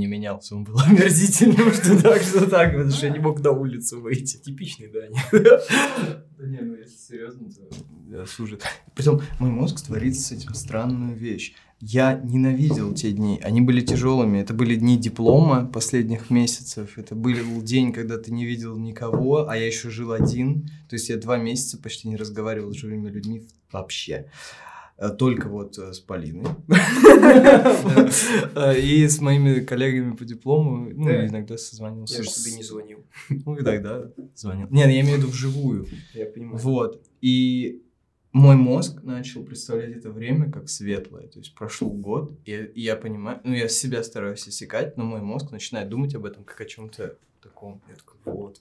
не менялся, он был омерзительным, что так, что так, потому что я не мог на улицу выйти. Типичный, да. Да не, ну если серьезно, то слушай. Притом мой мозг творит с этим странную вещь. Я ненавидел те дни. Они были тяжелыми. Это были дни диплома последних месяцев. Это был день, когда ты не видел никого, а я еще жил один. То есть я два месяца почти не разговаривал с живыми людьми вообще. Э, только вот э, с Полиной. Э, и с моими коллегами по диплому. Ну, иногда созванивался. Я же тебе не звонил. Ну, и тогда звонил. Нет, я имею в виду вживую. Я понимаю. Вот. И мой мозг начал представлять это время как светлое. То есть прошел год, и, и я понимаю, ну я себя стараюсь осекать, но мой мозг начинает думать об этом как о чем-то таком. Я такой, вот,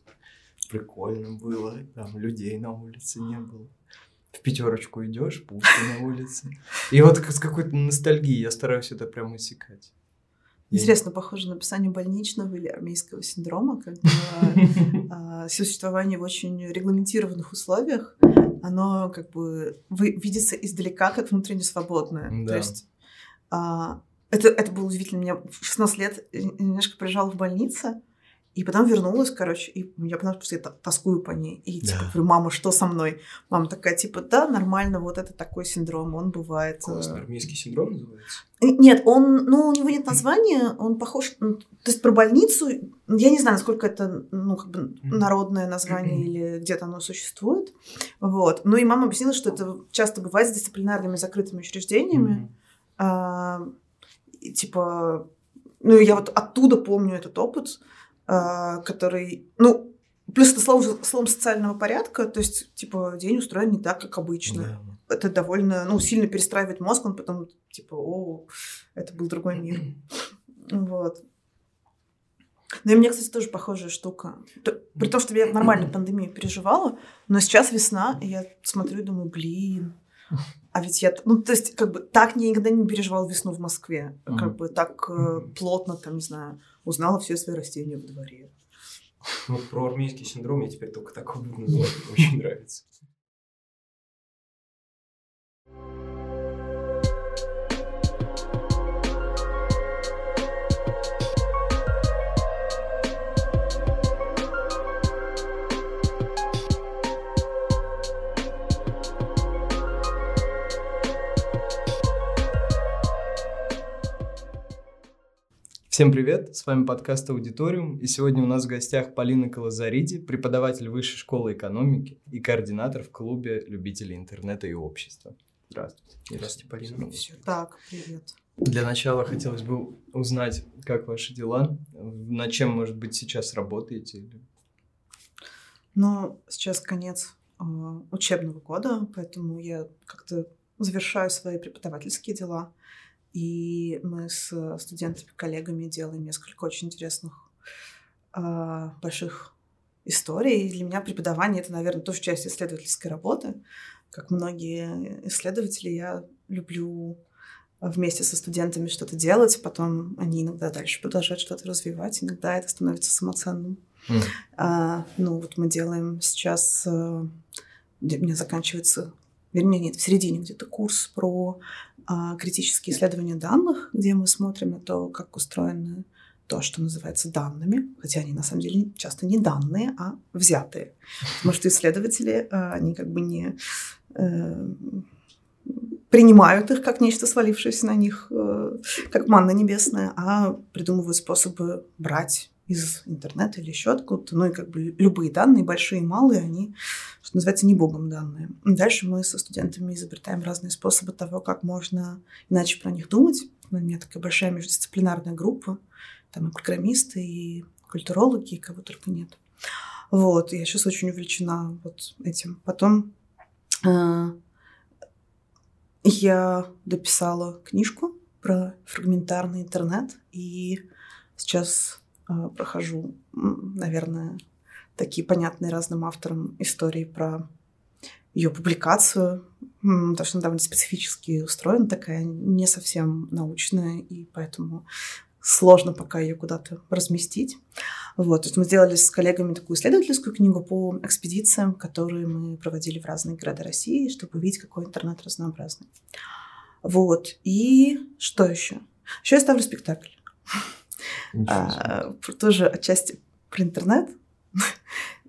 прикольно было, там людей на улице не было. В пятерочку идешь, пусто на улице. И вот с какой-то ностальгией я стараюсь это прямо осекать. Интересно, похоже на описание больничного или армейского синдрома, когда а, существование в очень регламентированных условиях, оно как бы видится издалека как внутренне свободное. Да. То есть а, это, это было удивительно. Меня в 16 лет немножко прижал в больнице, и потом вернулась, короче, и я поняла, что я тоскую по ней. И типа да. говорю, мама, что со мной? Мама такая, типа, да, нормально, вот это такой синдром, он бывает. Классно, э, синдром называется? Нет, он, ну, у него нет названия, он похож, то есть про больницу, я не знаю, насколько это, ну, как бы народное название или где-то оно существует, вот. Ну, и мама объяснила, что это часто бывает с дисциплинарными закрытыми учреждениями, а, и, типа, ну, я вот оттуда помню этот опыт, который, ну, плюс это слово, словом социального порядка, то есть, типа, день устроен не так, как обычно. Да. Это довольно, ну, сильно перестраивает мозг, он потом, типа, о, это был другой мир. Вот. Ну и мне, кстати, тоже похожая штука. При том, что я нормально пандемию переживала, но сейчас весна, и я смотрю и думаю, блин, а ведь я, ну, то есть, как бы, так никогда не переживал весну в Москве. Как бы так э, плотно, там, не знаю, узнала все свои растения в дворе. Ну, про армейский синдром я теперь только так буду называть. Очень нравится. Всем привет, с вами подкаст «Аудиториум», и сегодня у нас в гостях Полина Калазариди, преподаватель Высшей школы экономики и координатор в клубе любителей интернета и общества. Здравствуйте. Здравствуйте, Полина. Все. Так, привет. Для начала хотелось бы узнать, как ваши дела, над чем, может быть, сейчас работаете? Ну, сейчас конец э, учебного года, поэтому я как-то завершаю свои преподавательские дела. И мы с студентами, коллегами делаем несколько очень интересных э, больших историй. И для меня преподавание это, наверное, тоже часть исследовательской работы. Как многие исследователи, я люблю вместе со студентами что-то делать, потом они иногда дальше продолжают что-то развивать, иногда это становится самоценным. Mm. А, ну вот мы делаем сейчас, э, у меня заканчивается, вернее нет, в середине где-то курс про а, критические исследования данных, где мы смотрим на то, как устроены то, что называется данными, хотя они на самом деле часто не данные, а взятые. Потому что исследователи, а, они как бы не э, принимают их как нечто свалившееся на них, э, как манна небесная, а придумывают способы брать из интернета или еще откуда-то. Ну и как бы любые данные, большие и малые, они, что называется, не богом данные. Дальше мы со студентами изобретаем разные способы того, как можно иначе про них думать. У меня такая большая междисциплинарная группа. Там и программисты, и культурологи, и кого только нет. Вот, я сейчас очень увлечена вот этим. Потом э, я дописала книжку про фрагментарный интернет, и сейчас прохожу, наверное, такие понятные разным авторам истории про ее публикацию, потому что она довольно специфически устроена, такая не совсем научная, и поэтому сложно пока ее куда-то разместить. Вот, то есть мы сделали с коллегами такую исследовательскую книгу по экспедициям, которые мы проводили в разные города России, чтобы увидеть, какой интернет разнообразный. Вот, и что еще? Еще я ставлю спектакль. А, тоже отчасти про интернет.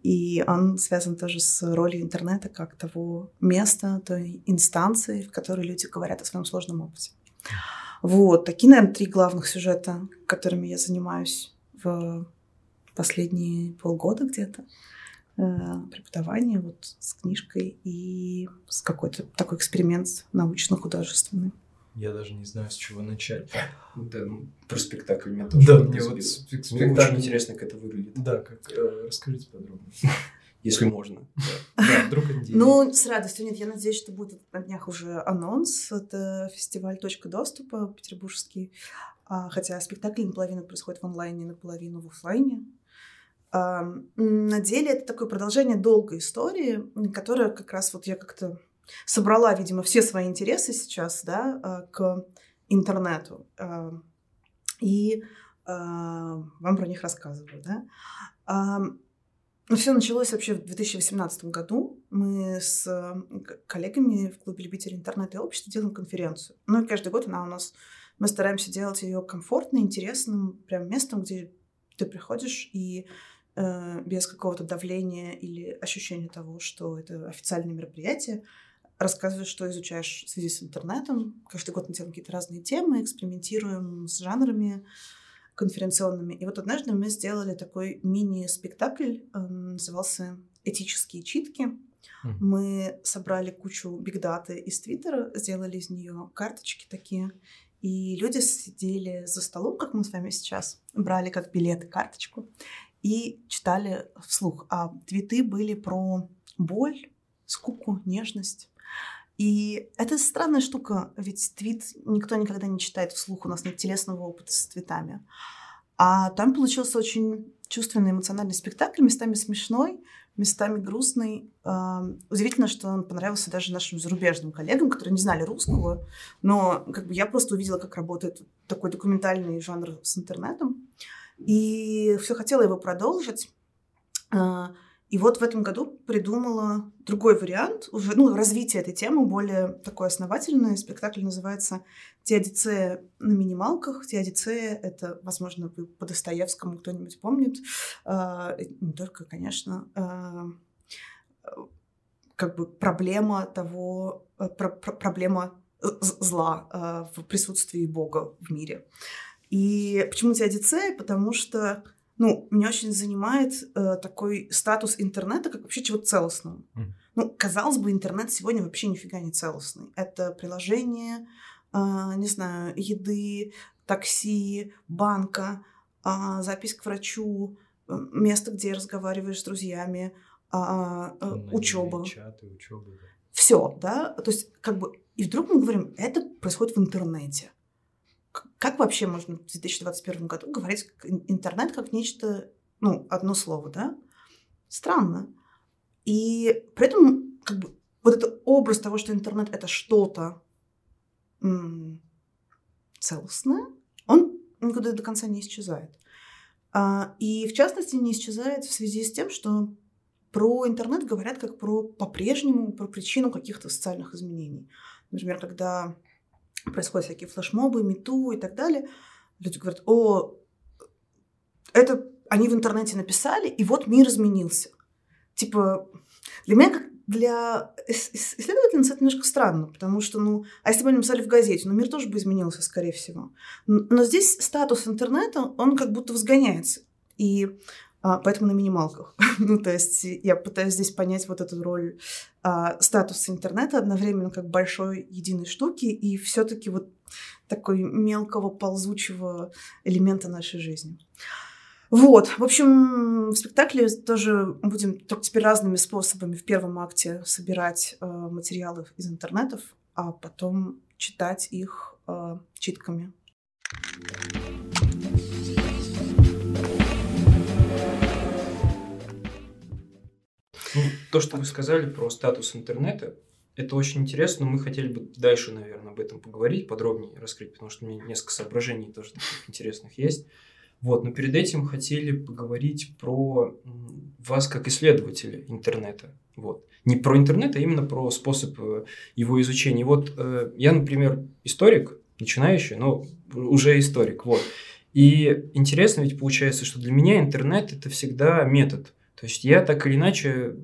И он связан тоже с ролью интернета как того места, той инстанции, в которой люди говорят о своем сложном опыте. Вот, такие, наверное, три главных сюжета, которыми я занимаюсь в последние полгода где-то. Э, преподавание вот с книжкой и с какой-то такой эксперимент научно-художественный. Я даже не знаю, с чего начать. Да, ну, про спектакль мне тоже. Да, мне вот спектакль... Очень интересно, как это выглядит. Да, как... Э, расскажите подробнее. Если можно. Да, вдруг Ну, с радостью. Нет, я надеюсь, что будет на днях уже анонс. Это фестиваль «Точка доступа» петербургский. А, хотя спектакль наполовину происходит в онлайне, наполовину в офлайне. На деле это такое продолжение долгой истории, которая как раз вот я как-то собрала, видимо, все свои интересы сейчас, да, а, к интернету. И а, вам про них рассказываю, да. Ну, все началось вообще в 2018 году. Мы с коллегами в клубе любителей интернета и общества делаем конференцию. Ну и каждый год она у нас... Мы стараемся делать ее комфортной, интересным, прям местом, где ты приходишь и э, без какого-то давления или ощущения того, что это официальное мероприятие, рассказываешь, что изучаешь в связи с интернетом. Каждый год мы делаем какие-то разные темы, экспериментируем с жанрами конференционными. И вот однажды мы сделали такой мини-спектакль, он назывался «Этические читки». Mm. Мы собрали кучу бигдаты из Твиттера, сделали из нее карточки такие, и люди сидели за столом, как мы с вами сейчас, брали как билеты карточку и читали вслух. А твиты были про боль, скуку, нежность. И это странная штука, ведь твит никто никогда не читает вслух, у нас нет телесного опыта с твитами. А там получился очень чувственный эмоциональный спектакль, местами смешной, местами грустный. Удивительно, что он понравился даже нашим зарубежным коллегам, которые не знали русского, но как бы я просто увидела, как работает такой документальный жанр с интернетом. И все хотела его продолжить. А, и вот в этом году придумала другой вариант, уже ну, развитие этой темы, более такой основательный. Спектакль называется «Теодицея на минималках». Теодицея — это, возможно, вы по Достоевскому кто-нибудь помнит. А, не только, конечно, а, как бы проблема того, проблема зла в присутствии Бога в мире. И почему теодицея? Потому что ну, меня очень занимает э, такой статус интернета как вообще чего-то целостного. Mm. Ну, казалось бы, интернет сегодня вообще нифига не целостный. Это приложение, э, не знаю, еды, такси, банка, э, запись к врачу, э, место, где разговариваешь с друзьями, э, э, учеба. Чаты, учеба. Да. Все, да? То есть, как бы, и вдруг мы говорим, это происходит в интернете. Как вообще можно в 2021 году говорить интернет как нечто, ну, одно слово, да? Странно. И при этом как бы вот этот образ того, что интернет это что-то целостное, он никуда до конца не исчезает. А, и в частности не исчезает в связи с тем, что про интернет говорят как про по-прежнему про причину каких-то социальных изменений. Например, когда происходят всякие флешмобы, мету и так далее. Люди говорят, о, это они в интернете написали, и вот мир изменился. Типа, для меня как для исследовательницы это немножко странно, потому что, ну, а если бы они написали в газете, ну, мир тоже бы изменился, скорее всего. Но здесь статус интернета, он как будто возгоняется. И а, поэтому на минималках. ну, то есть я пытаюсь здесь понять вот эту роль а, статуса интернета одновременно как большой единой штуки и все таки вот такой мелкого ползучего элемента нашей жизни. Вот, в общем, в спектакле тоже будем только теперь разными способами в первом акте собирать э, материалы из интернетов, а потом читать их э, читками. Ну, то, что вы сказали про статус интернета, это очень интересно. Мы хотели бы дальше, наверное, об этом поговорить, подробнее раскрыть, потому что у меня несколько соображений тоже таких интересных есть. Вот, но перед этим хотели поговорить про вас как исследователя интернета. Вот. Не про интернет, а именно про способ э, его изучения. Вот э, я, например, историк, начинающий, но уже историк. Вот. И интересно ведь получается, что для меня интернет это всегда метод. То есть я так или иначе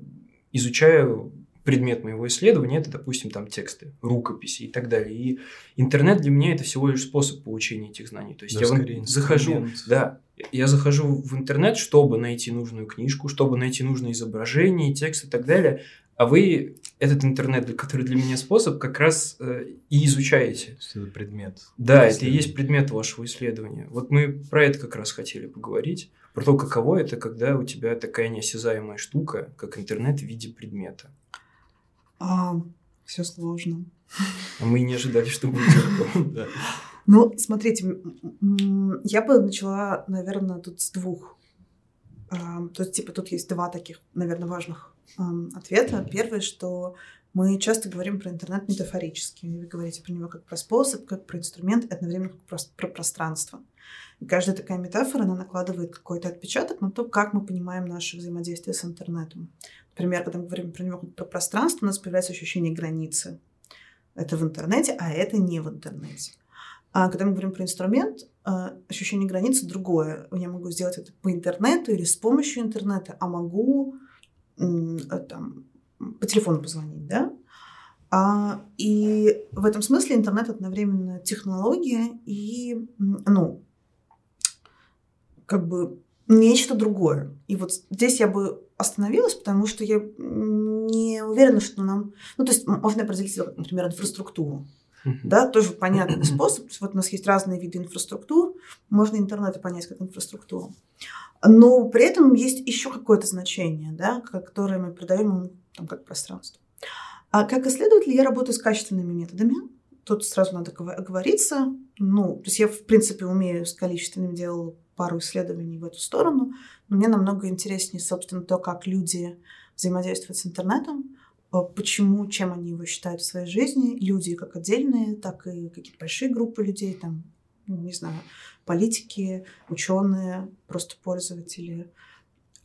изучаю предмет моего исследования, это, допустим, там тексты, рукописи и так далее. И интернет для меня это всего лишь способ получения этих знаний. То есть да, я захожу, да, я захожу в интернет, чтобы найти нужную книжку, чтобы найти нужное изображение, текст и так далее. А вы этот интернет, который для меня способ, как раз э, и изучаете. Это предмет. Да, это и есть предмет вашего исследования. Вот мы про это как раз хотели поговорить. Про то, каково это, когда у тебя такая неосязаемая штука, как интернет в виде предмета. А, все сложно. А мы не ожидали, что будет легко. Ну, смотрите, я бы начала, наверное, тут с двух. А, то есть, типа, тут есть два таких, наверное, важных ответа. Первое, что мы часто говорим про интернет метафорически. Вы говорите про него как про способ, как про инструмент, и одновременно как про, про пространство. И каждая такая метафора, она накладывает какой-то отпечаток на то, как мы понимаем наше взаимодействие с интернетом. Например, когда мы говорим про него про пространство, у нас появляется ощущение границы. Это в интернете, а это не в интернете. А когда мы говорим про инструмент, а, ощущение границы другое. Я могу сделать это по интернету или с помощью интернета, а могу Э, там, по телефону позвонить, да? А, и в этом смысле интернет одновременно технология и, ну, как бы нечто другое. И вот здесь я бы остановилась, потому что я не уверена, что нам... Ну, то есть можно определить, например, инфраструктуру. Да, тоже понятный способ. Вот у нас есть разные виды инфраструктур. Можно интернет понять как инфраструктуру. Но при этом есть еще какое-то значение, да, которое мы придаем ему там, как пространство. А как исследователь я работаю с качественными методами. Тут сразу надо оговориться. Ну, то есть я, в принципе, умею с количественными, делал пару исследований в эту сторону. Мне намного интереснее, собственно, то, как люди взаимодействуют с интернетом, а почему, чем они его считают в своей жизни, люди как отдельные, так и какие-то большие группы людей, там, ну, не знаю, политики, ученые, просто пользователи.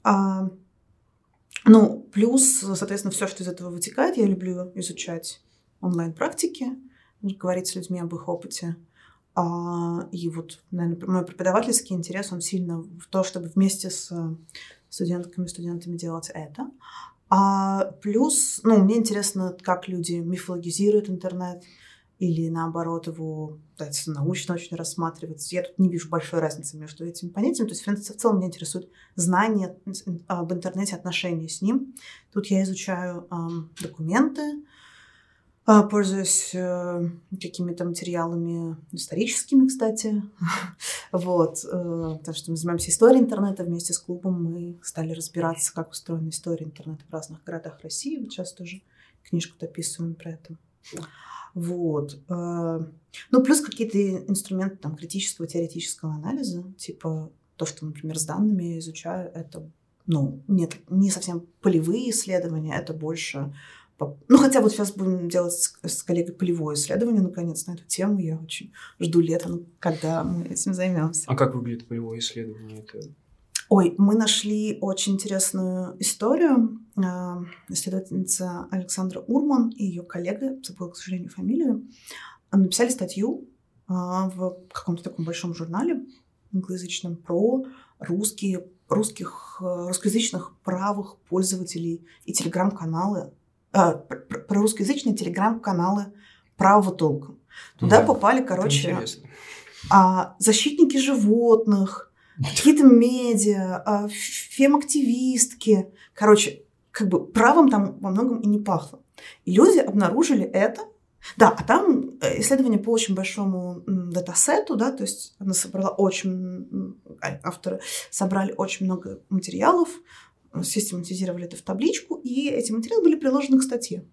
А, ну, плюс, соответственно, все, что из этого вытекает, я люблю изучать онлайн-практики, говорить с людьми об их опыте. А, и вот, наверное, мой преподавательский интерес, он сильно в то, чтобы вместе с студентками, студентами делать это. А плюс, ну, мне интересно, как люди мифологизируют интернет, или наоборот его пытается научно очень рассматривать. Я тут не вижу большой разницы между этими понятиями. То есть, в целом, меня интересует знание об интернете, отношения с ним. Тут я изучаю эм, документы, э, пользуюсь э, какими-то материалами историческими, кстати. вот, э, потому что мы занимаемся историей интернета вместе с клубом. Мы стали разбираться, как устроена история интернета в разных городах России. Вот сейчас тоже книжку дописываем про это. Вот. Э, ну, плюс какие-то инструменты там, критического теоретического анализа, типа то, что, например, с данными я изучаю, это ну, нет, не совсем полевые исследования, это больше... Ну, хотя вот сейчас будем делать с, с коллегой полевое исследование, наконец, на эту тему. Я очень жду лета, ну, когда мы этим займемся. А как выглядит полевое исследование? Это Ой, мы нашли очень интересную историю. А, исследовательница Александра Урман и ее коллега, забыла, к сожалению, фамилию, написали статью а, в каком-то таком большом журнале англоязычном про русские, русских, русскоязычных правых пользователей и телеграм-каналы, а, про русскоязычные телеграм-каналы правого толка. Туда да, попали, короче, защитники животных, какие-то медиа, а, фем-активистки. Короче, как бы правом там во многом и не пахло. И люди обнаружили это. Да, а там э, исследование по очень большому датасету, да, то есть она собрала очень, а, авторы собрали очень много материалов, систематизировали это в табличку, и эти материалы были приложены к статье.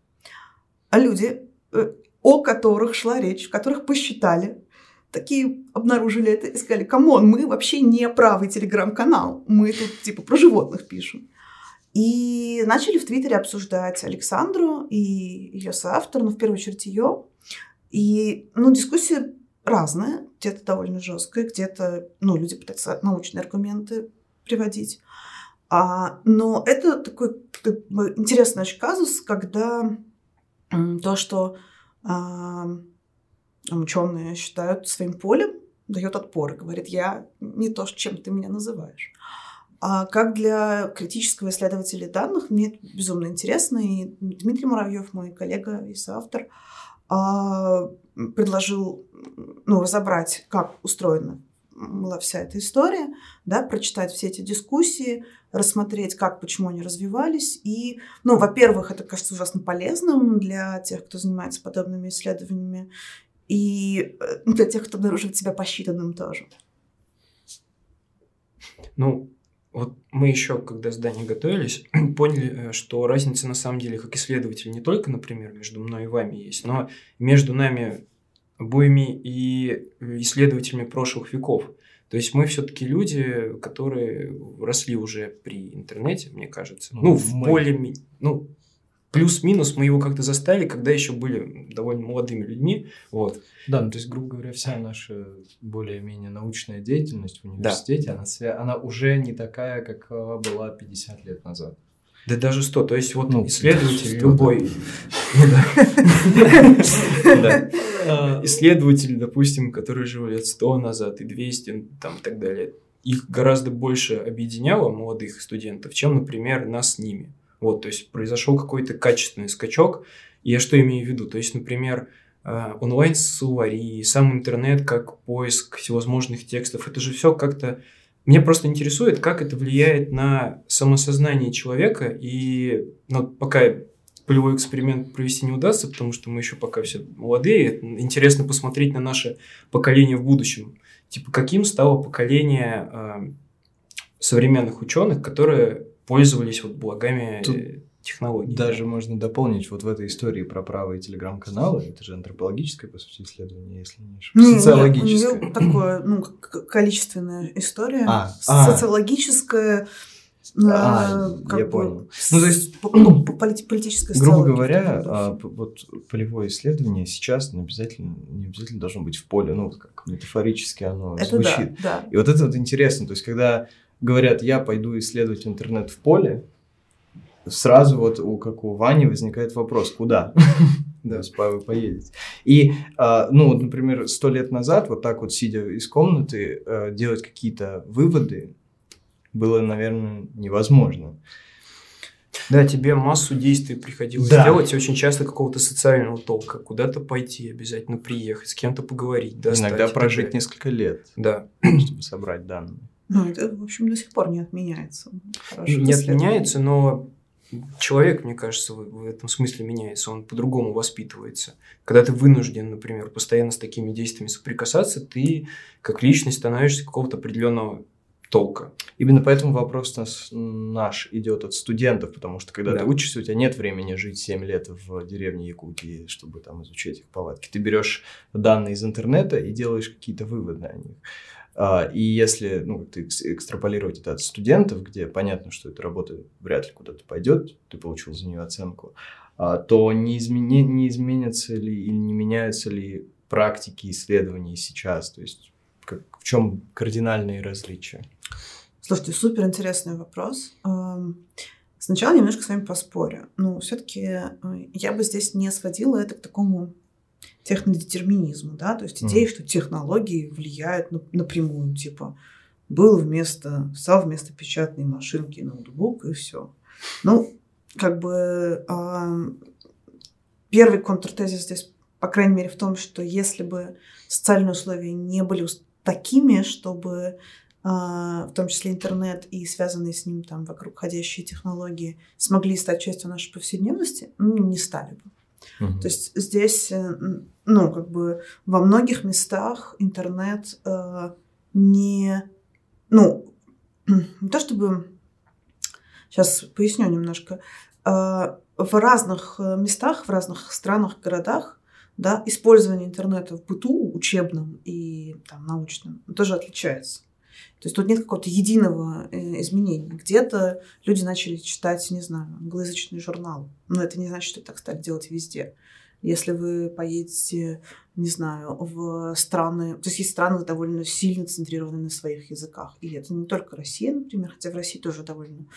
А люди, э, о которых шла речь, которых посчитали, такие обнаружили это и сказали, come on, мы вообще не правый телеграм-канал, мы тут типа про животных пишем. И начали в Твиттере обсуждать Александру и ее соавтор, ну, в первую очередь ее. И, ну, дискуссия разная, где-то довольно жесткая, где-то, ну, люди пытаются научные аргументы приводить. А, но это такой, такой интересный очень казус, когда то, что а, ученые считают своим полем, дает отпор и говорит, я не то, чем ты меня называешь. А как для критического исследователя данных, мне это безумно интересно. И Дмитрий Муравьев, мой коллега и соавтор, а, предложил ну, разобрать, как устроена была вся эта история, да, прочитать все эти дискуссии, рассмотреть, как, почему они развивались. И, ну, во-первых, это кажется ужасно полезным для тех, кто занимается подобными исследованиями, и э, для тех, кто обнаруживает себя посчитанным тоже. Ну, вот мы еще, когда здание готовились, поняли, э, что разница на самом деле как исследователь не только, например, между мной и вами есть, но между нами обоими и исследователями прошлых веков. То есть мы все-таки люди, которые росли уже при интернете, мне кажется. Ну, ну в мы... более... Ну, плюс-минус мы его как-то застали, когда еще были довольно молодыми людьми. Вот. Да, ну то есть, грубо говоря, вся наша более-менее научная деятельность в университете, да. она, она уже не такая, как была 50 лет назад. Да даже 100. То есть, вот ну, исследователь 100, любой... Исследователи, допустим, которые жили лет 100 назад и 200 там, и так далее, их гораздо больше объединяло молодых студентов, чем, например, нас с ними. Вот, то есть произошел какой-то качественный скачок. И я что имею в виду? То есть, например, а, онлайн-словари, сам интернет как поиск всевозможных текстов, это же все как-то... Мне просто интересует, как это влияет на самосознание человека. И ну, пока полевой эксперимент провести не удастся, потому что мы еще пока все молодые. Интересно посмотреть на наше поколение в будущем. Типа, каким стало поколение э, современных ученых, которые пользовались вот благами Тут технологий. Даже можно дополнить вот в этой истории про правые телеграм-каналы. Это же антропологическое, по сути, исследование, если не ошибаюсь. Ну, Социологическое. Нет, такое, ну, количественная история. А, а. Социологическая. А, я бы, понял. Ну, то есть, политическая Грубо говоря, а, вот полевое исследование сейчас не обязательно, не обязательно должно быть в поле, ну, как метафорически оно это звучит. Да, да. И вот это вот интересно, то есть, когда говорят, я пойду исследовать интернет в поле, сразу вот у, как у Вани возникает вопрос, куда? Да, с вы поедете. И, а, ну, вот, например, сто лет назад, вот так вот сидя из комнаты, э, делать какие-то выводы было, наверное, невозможно. Да, тебе массу действий приходилось да. делать, и очень часто какого-то социального толка, куда-то пойти, обязательно приехать, с кем-то поговорить. Достать, Иногда прожить несколько лет, да. чтобы собрать данные. Ну, это, в общем, до сих пор не отменяется. Хорошо не отменяется, но человек, мне кажется, в, этом смысле меняется, он по-другому воспитывается. Когда ты вынужден, например, постоянно с такими действиями соприкасаться, ты как личность становишься какого-то определенного толка. Именно поэтому вопрос нас, наш идет от студентов, потому что когда да. ты учишься, у тебя нет времени жить 7 лет в деревне Якутии, чтобы там изучать их повадки. Ты берешь данные из интернета и делаешь какие-то выводы о них. А, и если ну, ты экстраполировать это от студентов, где понятно, что эта работа вряд ли куда-то пойдет, ты получил за нее оценку, а, то не, измени, не изменятся ли или не меняются ли практики исследований сейчас? То есть как, в чем кардинальные различия? Слушайте, супер интересный вопрос. Сначала немножко с вами поспорю. Ну, все-таки э, я бы здесь не сводила это к такому технодетерминизму, да, то есть идея, mm. что технологии влияют напрямую, типа был вместо, стал вместо печатной машинки ноутбук и все. Ну, как бы э, первый контртезис здесь, по крайней мере, в том, что если бы социальные условия не были такими, чтобы а, в том числе интернет и связанные с ним там вокруг ходящие технологии смогли стать частью нашей повседневности, ну, не стали бы. То есть здесь, э, ну, как бы во многих местах интернет э, не, ну, не то чтобы, сейчас поясню немножко, э, в разных э, местах, в разных странах, городах, да, использование интернета в быту учебном и там, научном тоже отличается. То есть тут нет какого-то единого э, изменения. Где-то люди начали читать, не знаю, англоязычный журнал. Но это не значит, что так стали делать везде. Если вы поедете, не знаю, в страны... То есть есть страны довольно сильно центрированы на своих языках. И это не только Россия, например, хотя в России тоже довольно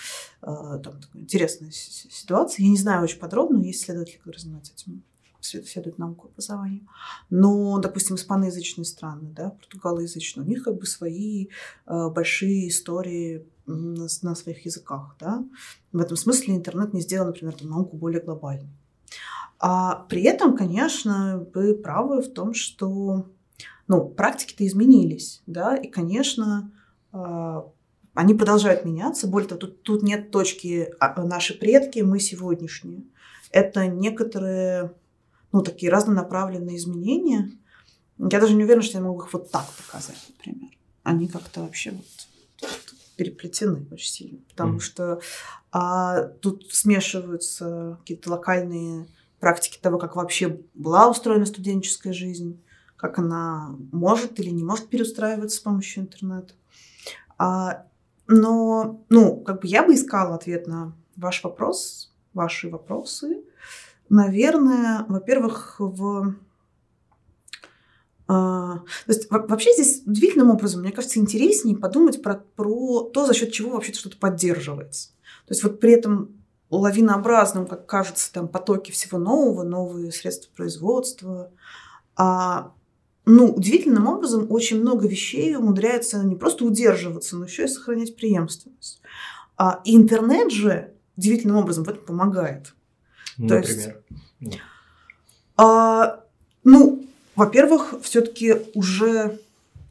э, там, такая интересная ситуация. Я не знаю очень подробно, есть исследователи, которые занимаются этим следует науку образования. Но, допустим, испаноязычные страны, да, португалоязычные, у них как бы свои э, большие истории на, на своих языках, да. В этом смысле интернет не сделал, например, там, науку более глобальной. А при этом, конечно, вы правы в том, что ну, практики-то изменились, да, и, конечно, э, они продолжают меняться. Более того, тут, тут нет точки а, наши предки, мы сегодняшние. Это некоторые ну, такие разнонаправленные изменения. Я даже не уверена, что я могу их вот так показать, например. Они как-то вообще вот, вот переплетены очень сильно, потому mm. что а, тут смешиваются какие-то локальные практики того, как вообще была устроена студенческая жизнь, как она может или не может переустраиваться с помощью интернета. А, но, ну, как бы я бы искала ответ на ваш вопрос, ваши вопросы, наверное, во-первых, в а, то есть вообще здесь удивительным образом, мне кажется, интереснее подумать про, про то, за счет чего вообще что-то поддерживается. То есть вот при этом лавинообразном, как кажется, там потоки всего нового, новые средства производства, а, ну, удивительным образом очень много вещей умудряется не просто удерживаться, но еще и сохранять преемственность. А, и интернет же удивительным образом в этом помогает. То Например? Есть, а, ну, во-первых, все-таки уже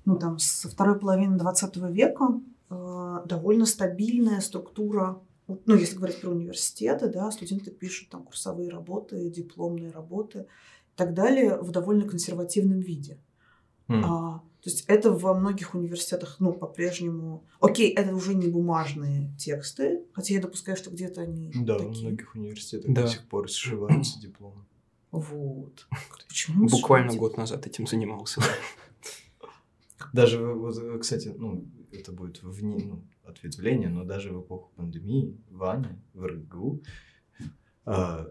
ну, там, со второй половины 20 века э, довольно стабильная структура ну, если говорить про университеты, да, студенты пишут там курсовые работы, дипломные работы и так далее в довольно консервативном виде. Mm. А, то есть это во многих университетах, ну, по-прежнему... Окей, это уже не бумажные тексты, хотя я допускаю, что где-то они Да, такие. во многих университетах да. до сих пор сшиваются дипломы. Вот. Почему Буквально год назад этим занимался. Даже, вот, кстати, ну, это будет вне, ну, ответвление, но даже в эпоху пандемии Ваня в РГГУ э,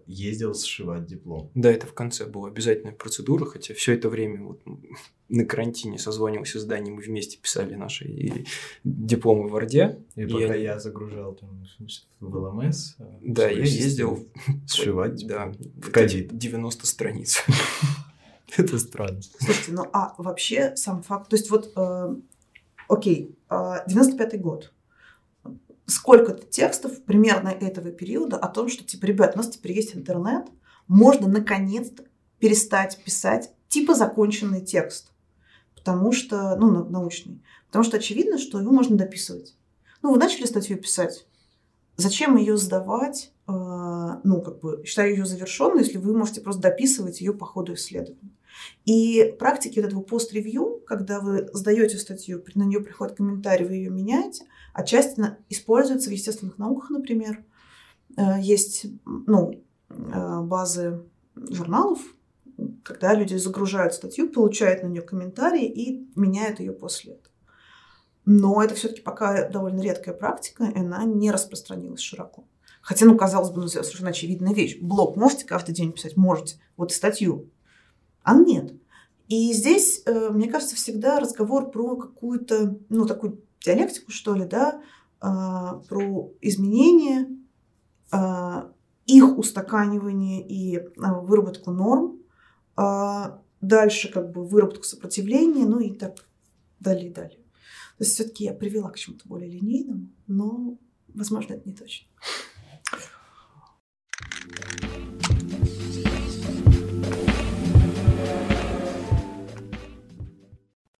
ездил сшивать диплом. Да, это в конце была обязательная процедура, хотя все это время вот на карантине созванивался с Даней, мы вместе писали наши дипломы в Варде. И, и пока я... я загружал там в ЛМС. А, да, я ездил сшивать да, в ковид. 90 страниц. Это странно. Слушайте, ну а вообще сам факт, то есть вот, э, окей, э, 95-й год, сколько-то текстов примерно этого периода о том, что, типа, ребят, у нас теперь есть интернет, можно наконец-то перестать писать типа законченный текст, потому что, ну, научный, потому что очевидно, что его можно дописывать. Ну, вы начали статью писать, зачем ее сдавать, э, ну, как бы, считаю ее завершенной, если вы можете просто дописывать ее по ходу исследования. И практики вот этого пост-ревью, когда вы сдаете статью, на нее приходит комментарий, вы ее меняете, отчасти используется в естественных науках, например. Э, есть ну, э, базы журналов, когда люди загружают статью, получают на нее комментарии и меняют ее после этого. Но это все-таки пока довольно редкая практика, и она не распространилась широко. Хотя, ну, казалось бы, ну, совершенно очевидная вещь. Блог можете каждый день писать? Можете. Вот статью а нет. И здесь, э, мне кажется, всегда разговор про какую-то, ну, такую диалектику, что ли, да, а, про изменения, а, их устаканивание и а, выработку норм, дальше как бы выработку сопротивления, ну и так далее и далее. То есть все-таки я привела к чему-то более линейному, но, возможно, это не точно.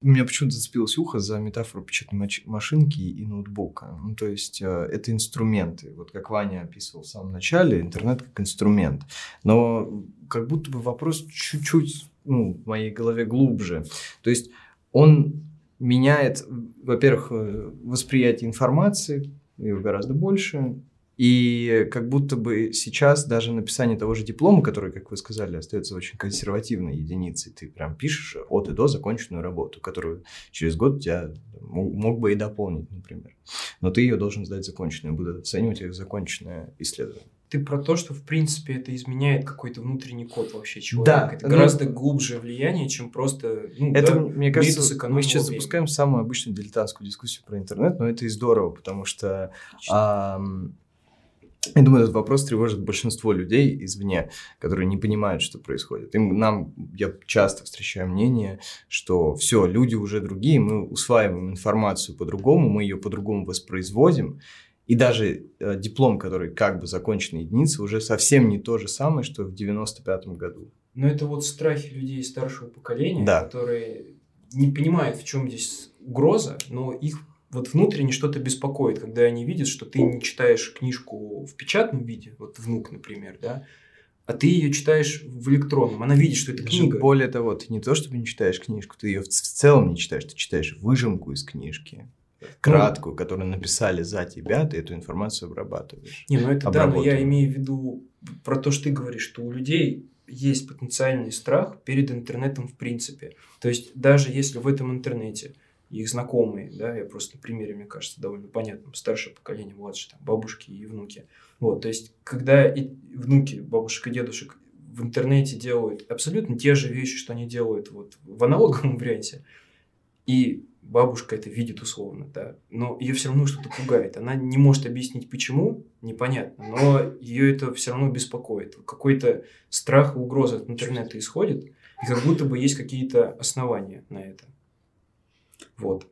У меня почему-то зацепилось ухо за метафору печатной машинки и ноутбука. Ну, то есть, э, это инструменты. Вот как Ваня описывал в самом начале, интернет как инструмент. Но как будто бы вопрос чуть-чуть ну, в моей голове глубже. То есть, он меняет, во-первых, э, восприятие информации, его гораздо больше, и как будто бы сейчас даже написание того же диплома, который, как вы сказали, остается очень консервативной единицей, ты прям пишешь от и до законченную работу, которую через год у тебя мог бы и дополнить, например. Но ты ее должен сдать законченную, будут оценивать как законченное исследование. Ты про то, что в принципе это изменяет какой-то внутренний код вообще человека. Да, это ну, гораздо глубже влияние, чем просто. Ну, это, да, мне кажется, мы сейчас время. запускаем самую обычную дилетантскую дискуссию про интернет, но это и здорово, потому что Я думаю, этот вопрос тревожит большинство людей извне, которые не понимают, что происходит. Им, нам, я часто встречаю мнение, что все, люди уже другие, мы усваиваем информацию по-другому, мы ее по-другому воспроизводим, и даже э, диплом, который как бы законченная единица, уже совсем не то же самое, что в 95-м году. Но это вот страхи людей старшего поколения, Да. которые не понимают, в чем здесь угроза, но их вот внутренне что-то беспокоит, когда они видят, что ты не читаешь книжку в печатном виде, вот внук, например, да, а ты ее читаешь в электронном. Она видит, что это Даже книга. Более того, ты не то, чтобы не читаешь книжку, ты ее в, целом не читаешь, ты читаешь выжимку из книжки, краткую, которую написали за тебя, ты эту информацию обрабатываешь. Не, ну это да, но я имею в виду про то, что ты говоришь, что у людей есть потенциальный страх перед интернетом в принципе. То есть даже если в этом интернете их знакомые, да, я просто на примере, мне кажется, довольно понятным, старшее поколение, младшее, там, бабушки и внуки. Вот, то есть, когда и внуки бабушек и дедушек в интернете делают абсолютно те же вещи, что они делают вот в аналоговом варианте, и бабушка это видит условно, да, но ее все равно что-то пугает. Она не может объяснить почему, непонятно, но ее это все равно беспокоит. Какой-то страх и угроза от интернета исходит, и как будто бы есть какие-то основания на это. Вот,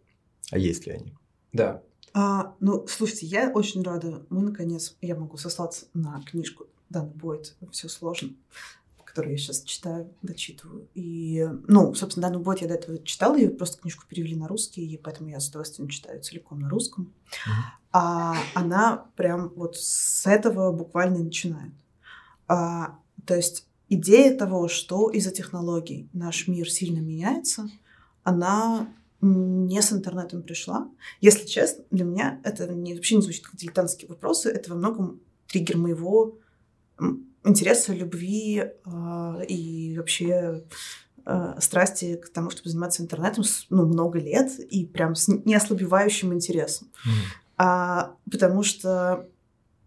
А есть ли они? да. А, ну, слушайте, я очень рада. Мы, наконец, я могу сослаться на книжку Дана Бойт «Все сложно», которую я сейчас читаю, дочитываю. И, ну, собственно, Дану Бойт я до этого читала, ее просто книжку перевели на русский, и поэтому я с удовольствием читаю целиком на русском. А она прям вот с этого буквально начинает. А, то есть идея того, что из-за технологий наш мир сильно меняется, она не с интернетом пришла. Если честно, для меня это не, вообще не звучит как дилетантские вопросы, это во многом триггер моего интереса, любви э, и вообще э, страсти к тому, чтобы заниматься интернетом ну, много лет и прям с неослабевающим интересом. А, потому что,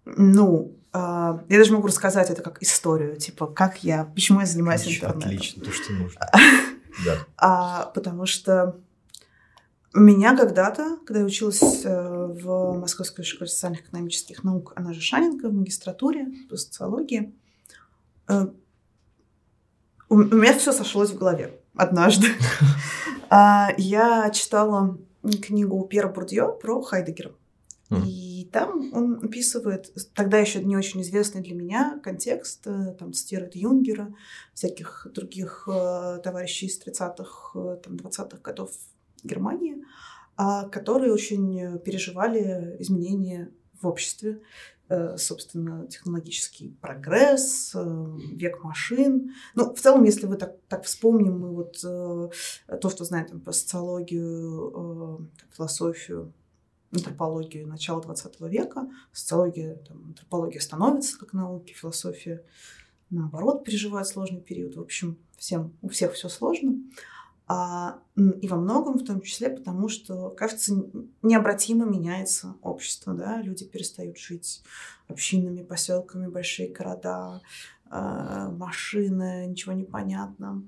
ну, а, я даже могу рассказать это как историю, типа, как я, почему я занимаюсь Отлично, интернетом. Отлично, то, что нужно. Да. А, потому что меня когда-то, когда я училась э, в Московской школе социальных экономических наук, она же Шаненко, в магистратуре по социологии, э, у, у меня все сошлось в голове однажды. А, Я читала книгу Пьера Бурдье про Хайдегера. И там он описывает, тогда еще не очень известный для меня контекст, э, там цитирует Юнгера, всяких других товарищей из 30-х, э, там, 20-х годов Германии, а, которые очень переживали изменения в обществе, э, собственно, технологический прогресс, э, век машин. Ну, в целом, если вы так, так вспомним, мы вот э, то, что знаем там, про социологию, философию, антропологию начала 20 века, социология, там, антропология становится как науки, философия, наоборот, переживает сложный период. В общем, всем, у всех все сложно. А, и во многом, в том числе, потому что, кажется, необратимо меняется общество, да, люди перестают жить общинными поселками, большие города, а, машины, ничего не понятно.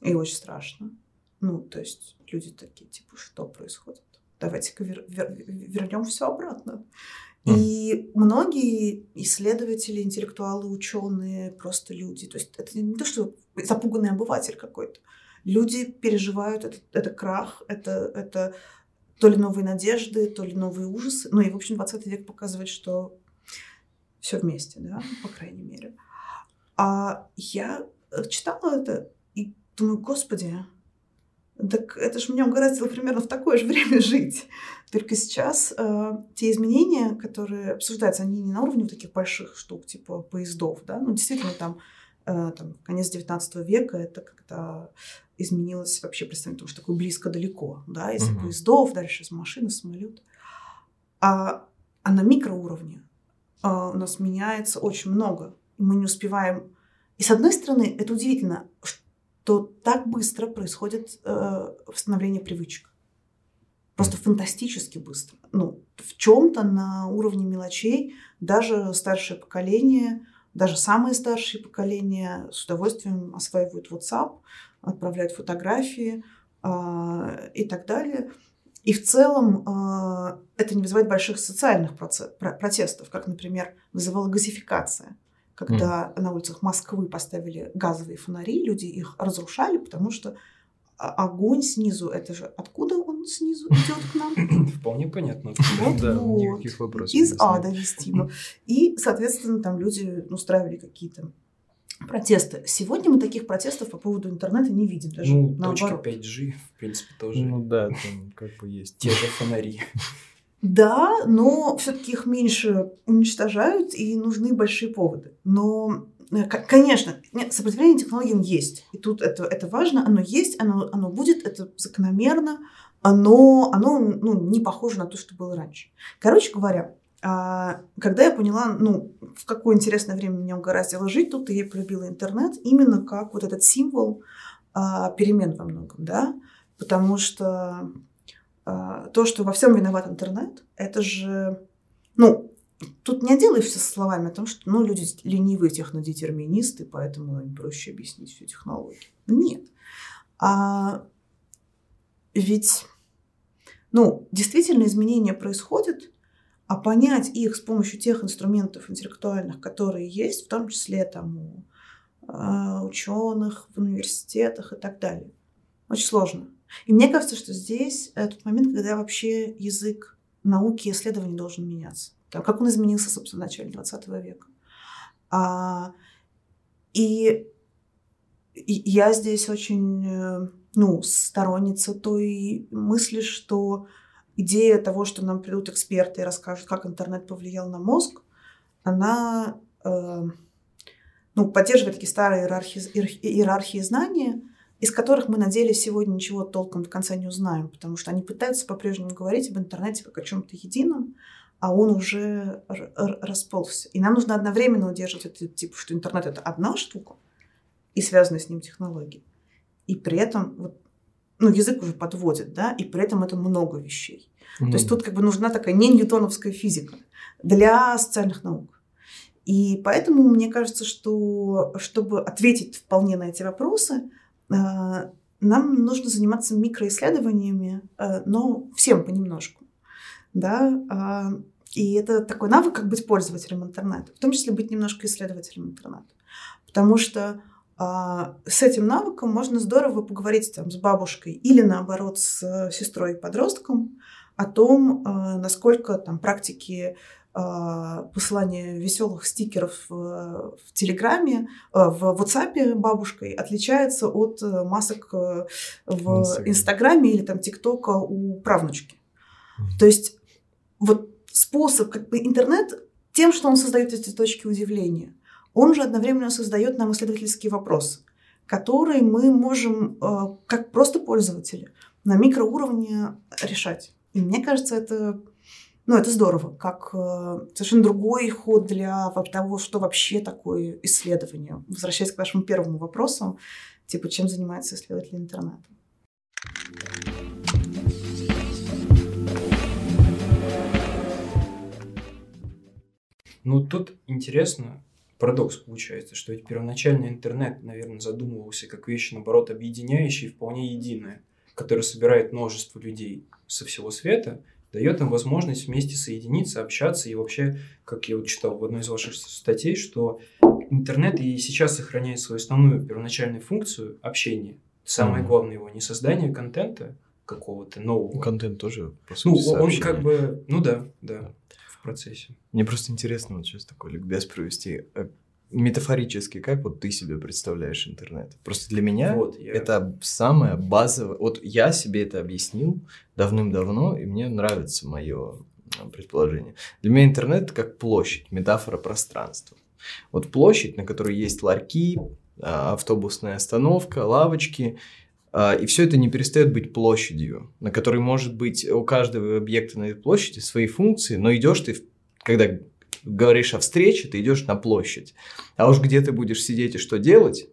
И очень страшно. Ну, то есть люди такие, типа, что происходит? Давайте-ка вер- вер- вернем все обратно. И многие исследователи, интеллектуалы, ученые, просто люди, то есть это не то, что запуганный обыватель какой-то. Люди переживают этот, это крах, это, это то ли новые надежды, то ли новые ужасы. Ну и, в общем, 20 век показывает, что все вместе, да, по крайней мере. А я э, читала это и думаю, господи, так это же меня угораздило примерно в такое же время жить. Только сейчас э, те изменения, которые обсуждаются, они не на уровне вот таких больших штук, типа поездов, да, ну, действительно, там, э, там конец 19 века, это когда изменилось вообще представление того, что такое близко-далеко, да, из Мгм. поездов, дальше из машины, самолет. А, а на микроуровне э, у нас меняется очень много, мы не успеваем. И с одной стороны, это удивительно, что так быстро происходит э, восстановление привычек. Просто фантастически быстро. Ну, в чем-то на уровне мелочей даже старшее поколение, даже самые старшие поколения с удовольствием осваивают WhatsApp, отправляют фотографии а, и так далее. И в целом э, это не вызывает больших социальных протестов, как, например, вызывала газификация. Когда mm. на улицах Москвы поставили газовые фонари, люди их разрушали, потому что огонь снизу, это же откуда он снизу идет к нам? Вполне понятно. Вот, да, вот. никаких вопросов. Из ада вестимо. И, соответственно, там люди устраивали какие-то протесты. Сегодня мы таких протестов по поводу интернета не видим. Даже ну, наоборот. точка 5G, в принципе, тоже. Ну да, там как бы есть. Те же фонари. Да, но все-таки их меньше уничтожают и нужны большие поводы. Но, э, конечно, сопротивление технологиям есть. И тут это, это важно, оно есть, оно, оно будет, это закономерно, оно, оно ну, не похоже на то, что было раньше. Короче говоря, когда я поняла, ну, в какое интересное время меня угораздило жить тут, я полюбила интернет именно как вот этот символ а, перемен во многом, да, потому что а, то, что во всем виноват интернет, это же, ну, тут не делаешься словами о том, что, ну, люди ленивые технодетерминисты, поэтому им проще объяснить всю технологию. Нет. А ведь, ну, действительно изменения происходят, а понять их с помощью тех инструментов интеллектуальных, которые есть, в том числе там у э, ученых в университетах и так далее, очень сложно. И мне кажется, что здесь тот момент, когда вообще язык науки и исследований должен меняться. Там, как он изменился, собственно, в начале 20 века. А, и, и я здесь очень э, ну, сторонница той мысли, что идея того, что нам придут эксперты и расскажут, как интернет повлиял на мозг, она э, ну, поддерживает такие старые иерархии, иерархии знания, из которых мы на деле сегодня ничего толком до конца не узнаем, потому что они пытаются по-прежнему говорить об интернете как о чем-то едином, а он уже расползся. И нам нужно одновременно удерживать это, типа, что интернет это одна штука и связанные с ним технологии. И при этом вот ну, язык уже подводит, да, и при этом это много вещей. Mm-hmm. То есть тут как бы нужна такая не ньютоновская физика для социальных наук. И поэтому мне кажется, что чтобы ответить вполне на эти вопросы, э, нам нужно заниматься микроисследованиями, э, но всем понемножку. Да? А, и это такой навык, как быть пользователем интернета, в том числе быть немножко исследователем интернета. Потому что с этим навыком можно здорово поговорить там, с бабушкой или наоборот с сестрой и подростком о том, а, насколько там практики а, посылания веселых стикеров в Телеграме, в WhatsApp бабушкой отличается от масок в Инстаграме или там ТикТока у правнучки. То есть вот способ, как бы интернет тем, что он создает эти точки удивления – он же одновременно создает нам исследовательские вопросы, которые мы можем, э, как просто пользователи, на микроуровне решать. И мне кажется, это, ну, это здорово, как э, совершенно другой ход для того, что вообще такое исследование. Возвращаясь к вашему первому вопросу, типа, чем занимается исследователь интернета. Ну, тут интересно, парадокс получается, что ведь первоначально интернет, наверное, задумывался как вещь, наоборот, объединяющая и вполне единая, которая собирает множество людей со всего света, дает им возможность вместе соединиться, общаться и вообще, как я вот читал в одной из ваших статей, что интернет и сейчас сохраняет свою основную первоначальную функцию общения. Самое mm-hmm. главное его не создание контента какого-то нового. Контент тоже, по сути, Ну, сообщение. он как бы, ну да, да процессе. Мне просто интересно вот сейчас такой ликбез провести. Э, метафорически, как вот ты себе представляешь интернет? Просто для меня вот, я... это самое базовое. Вот я себе это объяснил давным-давно, и мне нравится мое э, предположение. Для меня интернет как площадь, метафора пространства. Вот площадь, на которой есть ларьки, а, автобусная остановка, лавочки, и все это не перестает быть площадью, на которой может быть у каждого объекта на этой площади свои функции, но идешь ты, когда говоришь о встрече, ты идешь на площадь. А уж где ты будешь сидеть и что делать,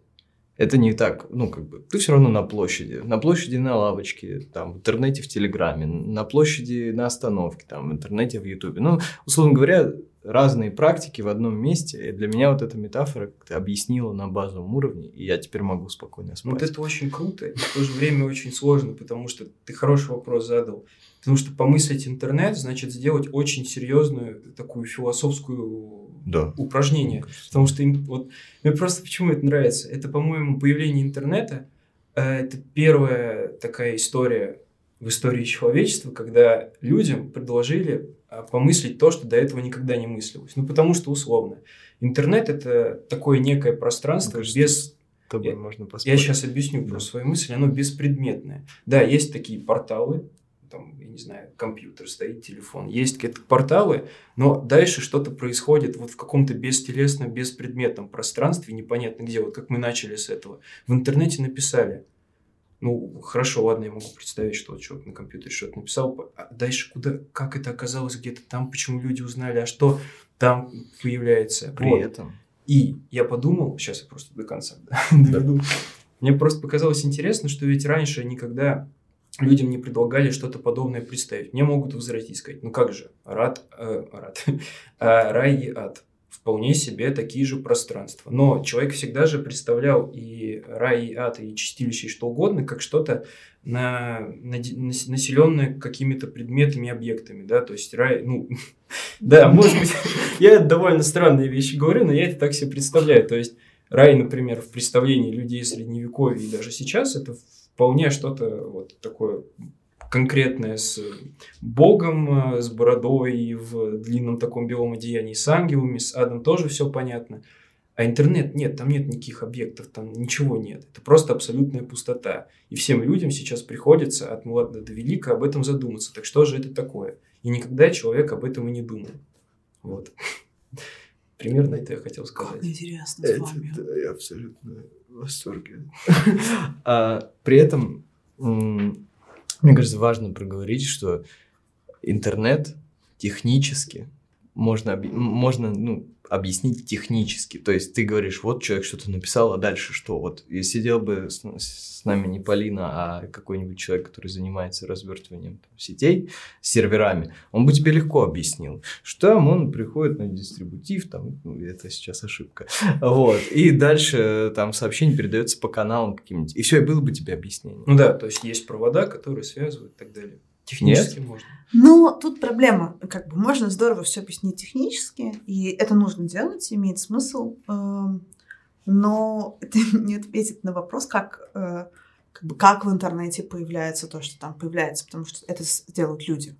это не так, ну, как бы, ты все равно на площади. На площади на лавочке, там, в интернете, в Телеграме, на площади на остановке, там, в интернете, в Ютубе. Ну, условно говоря, разные практики в одном месте. И для меня вот эта метафора как-то объяснила на базовом уровне, и я теперь могу спокойно спать. Вот это очень круто, и в то же время очень сложно, потому что ты хороший вопрос задал. Потому что помыслить интернет значит сделать очень серьезную такую философскую Да. упражнение. Потому что им- вот мне просто почему это нравится? Это, по-моему, появление интернета. э, Это первая такая история в истории человечества, когда людям предложили помыслить то, что до этого никогда не мыслилось. Ну, потому что условно. Интернет это такое некое пространство кажется, без тобой Я- можно я поспорить. сейчас объясню Да. про свою мысль, оно беспредметное. Да, есть такие порталы, там, я не знаю, компьютер стоит, телефон, есть какие-то порталы, но дальше что-то происходит вот в каком-то бестелесном, беспредметном пространстве, непонятно где, вот как мы начали с этого. В интернете написали, ну, хорошо, ладно, я могу представить, что человек на компьютере что-то написал, а дальше куда, как это оказалось где-то там, почему люди узнали, а что там появляется. При Вот. этом И я подумал, сейчас я просто до конца доведу. Мне просто показалось интересно, что ведь раньше никогда людям не предлагали что-то подобное представить. Мне могут возразить и сказать, ну как же, рад, э, рад, а, рай и ад. Вполне себе такие же пространства. Но человек всегда же представлял и рай, и ад, и чистилище, и что угодно, как что-то на, населенное какими-то предметами и объектами, да, то есть рай, ну, да, может быть, я довольно странные вещи говорю, но я это так себе представляю, то есть рай, например, в представлении людей средневековья и даже сейчас, это вполне что-то вот такое конкретное с Богом, э, с бородой и в длинном таком белом одеянии, с ангелами, с адом тоже все понятно. А интернет нет, там нет никаких объектов, там ничего нет. Это просто абсолютная пустота. И всем людям сейчас приходится от млада до велика об этом задуматься. Так что же это такое? И никогда человек об этом и не думал. Вот. Примерно это я хотел Как сказать. интересно с Это, вами. да, я абсолютно в восторге. А, При этом, мне кажется, важно проговорить, что интернет технически можно, можно ну, объяснить технически. То есть ты говоришь, вот человек что-то написал, а дальше что? Вот и сидел бы с, с нами не Полина, а какой-нибудь человек, который занимается развертыванием там, сетей, серверами, он бы тебе легко объяснил, что там он приходит на дистрибутив, там, ну, это сейчас ошибка, вот, и дальше э, там сообщение передается по каналам каким-нибудь, и все, и было бы тебе объяснение. Ну да, то есть есть провода, которые связывают и так далее. Технически можно. Но тут проблема, как бы можно здорово все объяснить технически, и это нужно делать, имеет смысл, эм, но это не ответит на вопрос, как, э, как, бы, как в интернете появляется то, что там появляется, потому что это делают люди.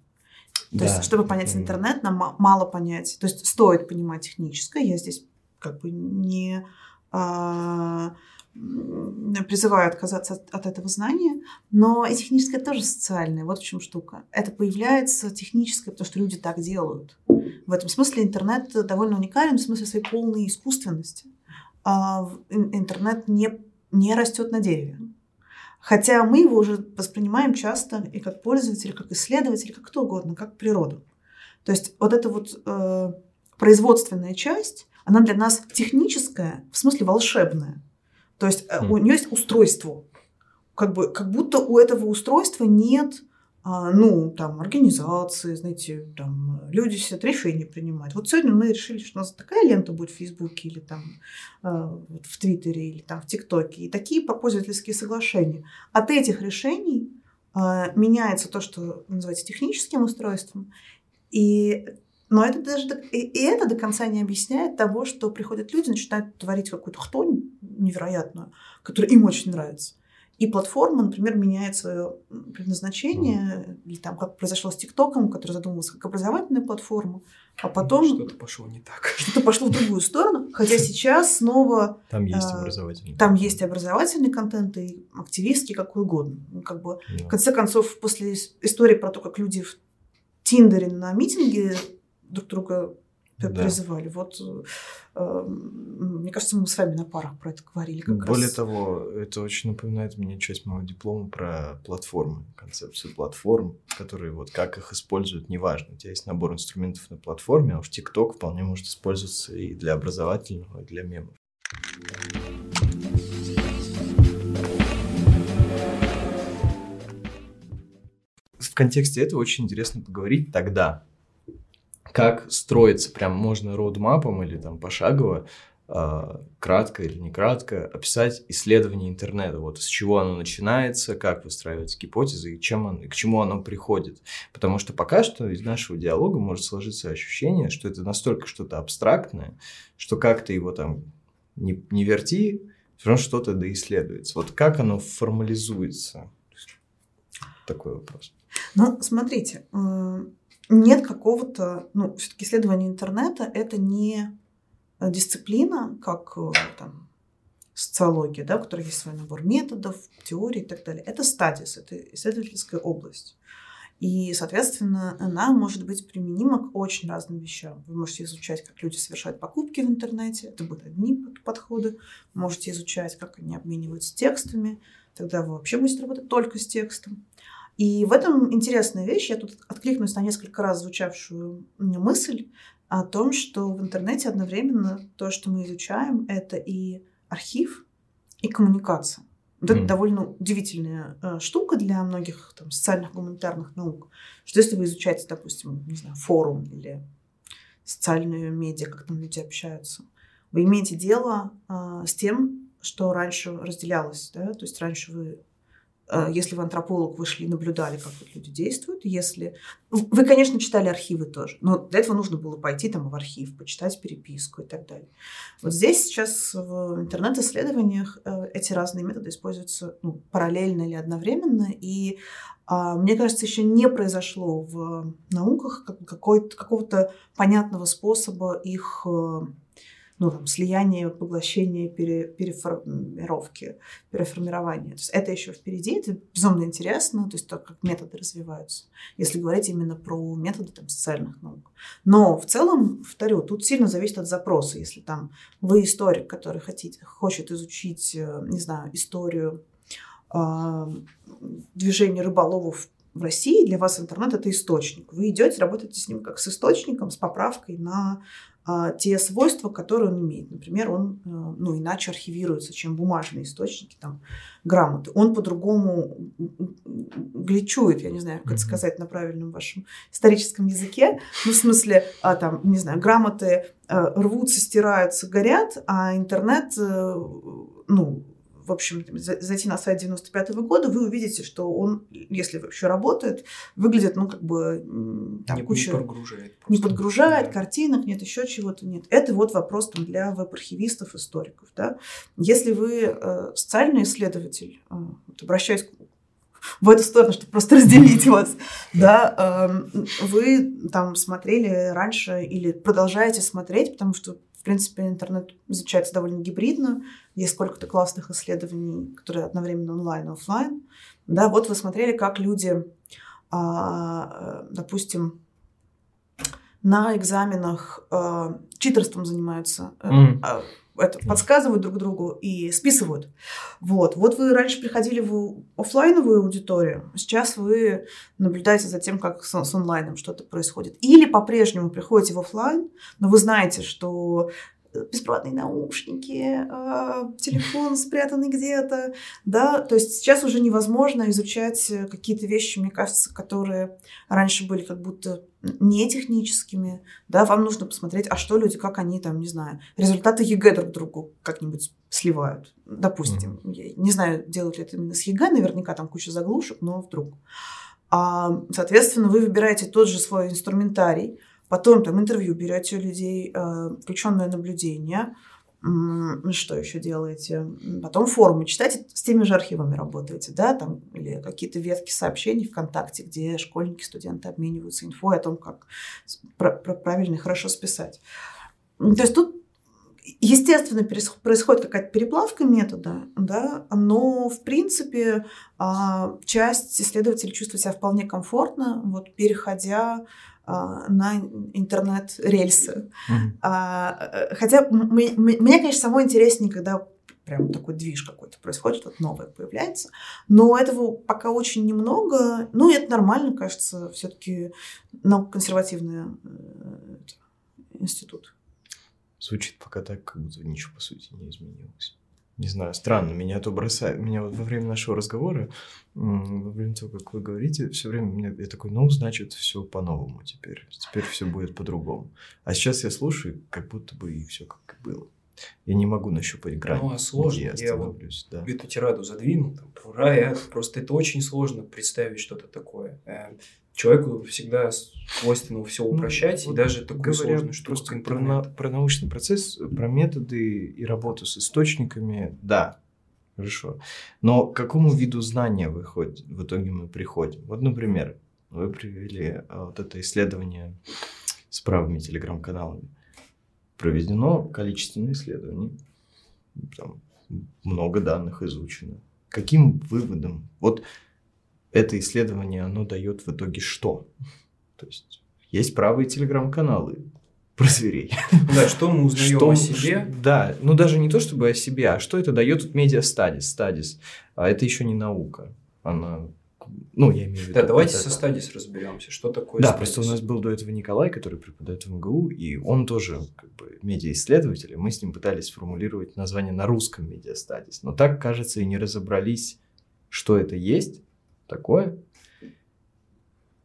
То Да, есть, чтобы понять интернет, нам ма- мало понять. То есть, стоит понимать техническое. Я здесь как бы не а, призываю отказаться от, от этого знания, но и техническое тоже социальное. Вот в чем штука. Это появляется техническое, потому что люди так делают. В этом смысле интернет довольно уникален в смысле своей полной искусственности. А, интернет не, не растет на дереве. Хотя мы его уже воспринимаем часто и как пользователи, как исследователи, как кто угодно, как природу. То есть вот эта вот э, производственная часть, она для нас техническая, в смысле волшебная. То есть э, у нее есть устройство. Как, бы, как будто у этого устройства нет а, ну, там, организации, знаете, там, люди сидят решения принимать. Вот сегодня мы решили, что у нас такая лента будет в Фейсбуке или там э, в Твиттере или там в ТикТоке, и такие пользовательские соглашения. От этих решений э, меняется то, что вы называете техническим устройством, и но это даже и, и это до конца не объясняет того, что приходят люди, начинают творить какую-то хтонь невероятную, которая им очень нравится. И платформа, например, меняет свое предназначение, или там как произошло с ТикТоком, который задумывался как образовательная платформа, а потом Что-то пошло не так. что-то пошло в другую сторону, хотя сейчас снова Там есть А, образовательный. там есть образовательный контент, и активистский, какой угодно. Ну, Как бы, Да. в конце концов, после ис- истории про то, как люди в Тиндере на митинге друг друга Да. призывали, вот, э, э, мне кажется, мы с вами на парах про это говорили как Более раз. того, это очень напоминает мне часть моего диплома про платформы, концепцию платформ, которые вот как их используют, неважно. У тебя есть набор инструментов на платформе, а уж ТикТок вполне может использоваться и для образовательного, и для мемов. В контексте этого очень интересно поговорить тогда, как строится, прям можно роудмапом или там пошагово, э, кратко или не кратко, описать исследование интернета. Вот с чего оно начинается, как выстраиваются гипотезы и чем он, и к чему оно приходит. Потому что пока что из нашего диалога может сложиться ощущение, что это настолько что-то абстрактное, что как то его там не, не верти, все равно что-то доисследуется. Вот как оно формализуется? Такой вопрос. Ну, смотрите, э, нет какого-то, ну, все-таки исследование интернета это не дисциплина, как э, там, социология, да, у которой есть свой набор методов, теорий и так далее. Это стадис, это исследовательская область. И, соответственно, она может быть применима к очень разным вещам. Вы можете изучать, как люди совершают покупки в интернете, это будут одни подходы. Можете изучать, как они обмениваются текстами, тогда вы вообще будете работать только с текстом. И в этом интересная вещь. Я тут откликнусь на несколько раз звучавшую мысль о том, что в интернете одновременно то, что мы изучаем, это и архив, и коммуникация. Вот mm. это довольно удивительная э, штука для многих там, социальных гуманитарных наук, что если вы изучаете, допустим, не знаю, форум или социальные медиа, как там люди общаются, вы имеете дело э, с тем, что раньше разделялось, да, то есть раньше вы если вы антрополог, вы шли, наблюдали, как вот люди действуют. Если... Вы, конечно, читали архивы тоже, но для этого нужно было пойти там в архив, почитать переписку и так далее. Вот здесь сейчас в интернет-исследованиях э, эти разные методы используются ну, параллельно или одновременно, и а, мне кажется, еще не произошло в науках какого-то понятного способа их э, ну, там, слияние, поглощение, пере, переформировки, переформирование. То есть это еще впереди, это безумно интересно, то есть то, как методы развиваются, если говорить именно про методы там, социальных наук. Но в целом, повторю, тут сильно зависит от запроса. Если там вы историк, который хотите, хочет изучить, э, не знаю, историю э, движения рыболовов в России для вас интернет это источник. Вы идете, работаете с ним как с источником, с поправкой на те свойства, которые он имеет. Например, он э, ну, иначе архивируется, чем бумажные источники, там, грамоты. Он по-другому гличует, я не знаю, как это сказать на правильном вашем историческом языке. Ну, в смысле, а, там, не знаю, грамоты э, рвутся, стираются, горят, а интернет, э, ну, в общем, зайти на сайт 95 -го года, вы увидите, что он, если вообще работает, выглядит, ну, как бы, там не, куча... Не подгружает. Просто. Не подгружает, да. картинок нет, еще чего-то нет. Это вот вопрос там, для веб-архивистов, историков, да. Если вы э, социальный исследователь, э, вот обращаюсь в эту сторону, чтобы просто разделить вас, да, эм, вы там смотрели раньше или продолжаете смотреть, потому что в принципе, интернет изучается довольно гибридно. Есть сколько-то классных исследований, которые одновременно онлайн и офлайн. Да, вот вы смотрели, как люди, а, допустим, на экзаменах э, читерством занимаются. Mm это, подсказывают друг другу и списывают. Вот. вот вы раньше приходили в офлайновую аудиторию, сейчас вы наблюдаете за тем, как с, с онлайном что-то происходит. Или по-прежнему приходите в офлайн, но вы знаете, что беспроводные наушники, а, телефон спрятанный где-то, да, то есть сейчас уже невозможно изучать какие-то вещи, мне кажется, которые раньше были как будто не техническими, да, вам нужно посмотреть, а что люди, как они там, не знаю, результаты ЕГЭ друг другу как-нибудь сливают, допустим. Mm-hmm. Я не знаю, делают ли это именно с ЕГЭ, наверняка там куча заглушек, но вдруг. А, соответственно, вы выбираете тот же свой инструментарий, Потом там интервью берете у людей, э, включенное наблюдение, что еще делаете? Потом форумы читаете, с теми же архивами работаете, да, там, или какие-то ветки сообщений ВКонтакте, где школьники, студенты обмениваются инфой о том, как правильно и хорошо списать. То есть тут Естественно, происходит какая-то переплавка метода, да, но, в принципе, а, часть исследователей чувствует себя вполне комфортно, вот, переходя на интернет-рельсы. Mm-hmm. Хотя мне, конечно, самое интереснее, когда прям такой движ какой-то происходит, вот новое появляется. Но этого пока очень немного. Ну, и это нормально, кажется, все-таки науко-консервативный э, институт. Звучит пока так, как будто ничего, по сути, не изменилось. Не знаю, странно, меня то бросает, меня вот во время нашего разговора, во время того, как вы говорите, все время меня, я такой, ну, значит, все по-новому теперь, теперь все будет по-другому. А сейчас я слушаю, как будто бы и все как и было. Я не могу нащупать грань. Ну, а сложно. Я, я вот да. эту тираду задвинул, там, про рай, просто это очень сложно представить что-то такое. Э, человеку всегда свойственно все ну, упрощать, ну, и даже такое сложное что просто про, на, про научный процесс, про методы и работу с источниками, да, хорошо. Но к какому виду знания выходит, в итоге мы приходим? Вот, например, вы привели а, вот это исследование с правыми телеграм-каналами. Проведено количественное исследование, там много данных изучено. Каким выводом? Вот это исследование, оно дает в итоге что? То есть есть правые телеграм-каналы про зверей. Да, что мы узнаем что, о себе? Да, ну даже не то чтобы о себе, а что это дает вот медиа стадис, стадис. А это еще не наука. Она ну, я имею в виду. Да, давайте это... со стадис разберемся, что такое Да, стадис. просто у нас был до этого Николай, который преподает в МГУ, и он тоже как бы медиаисследователь, и мы с ним пытались сформулировать название на русском медиа стадис. Но так, кажется, и не разобрались, что это есть, такое.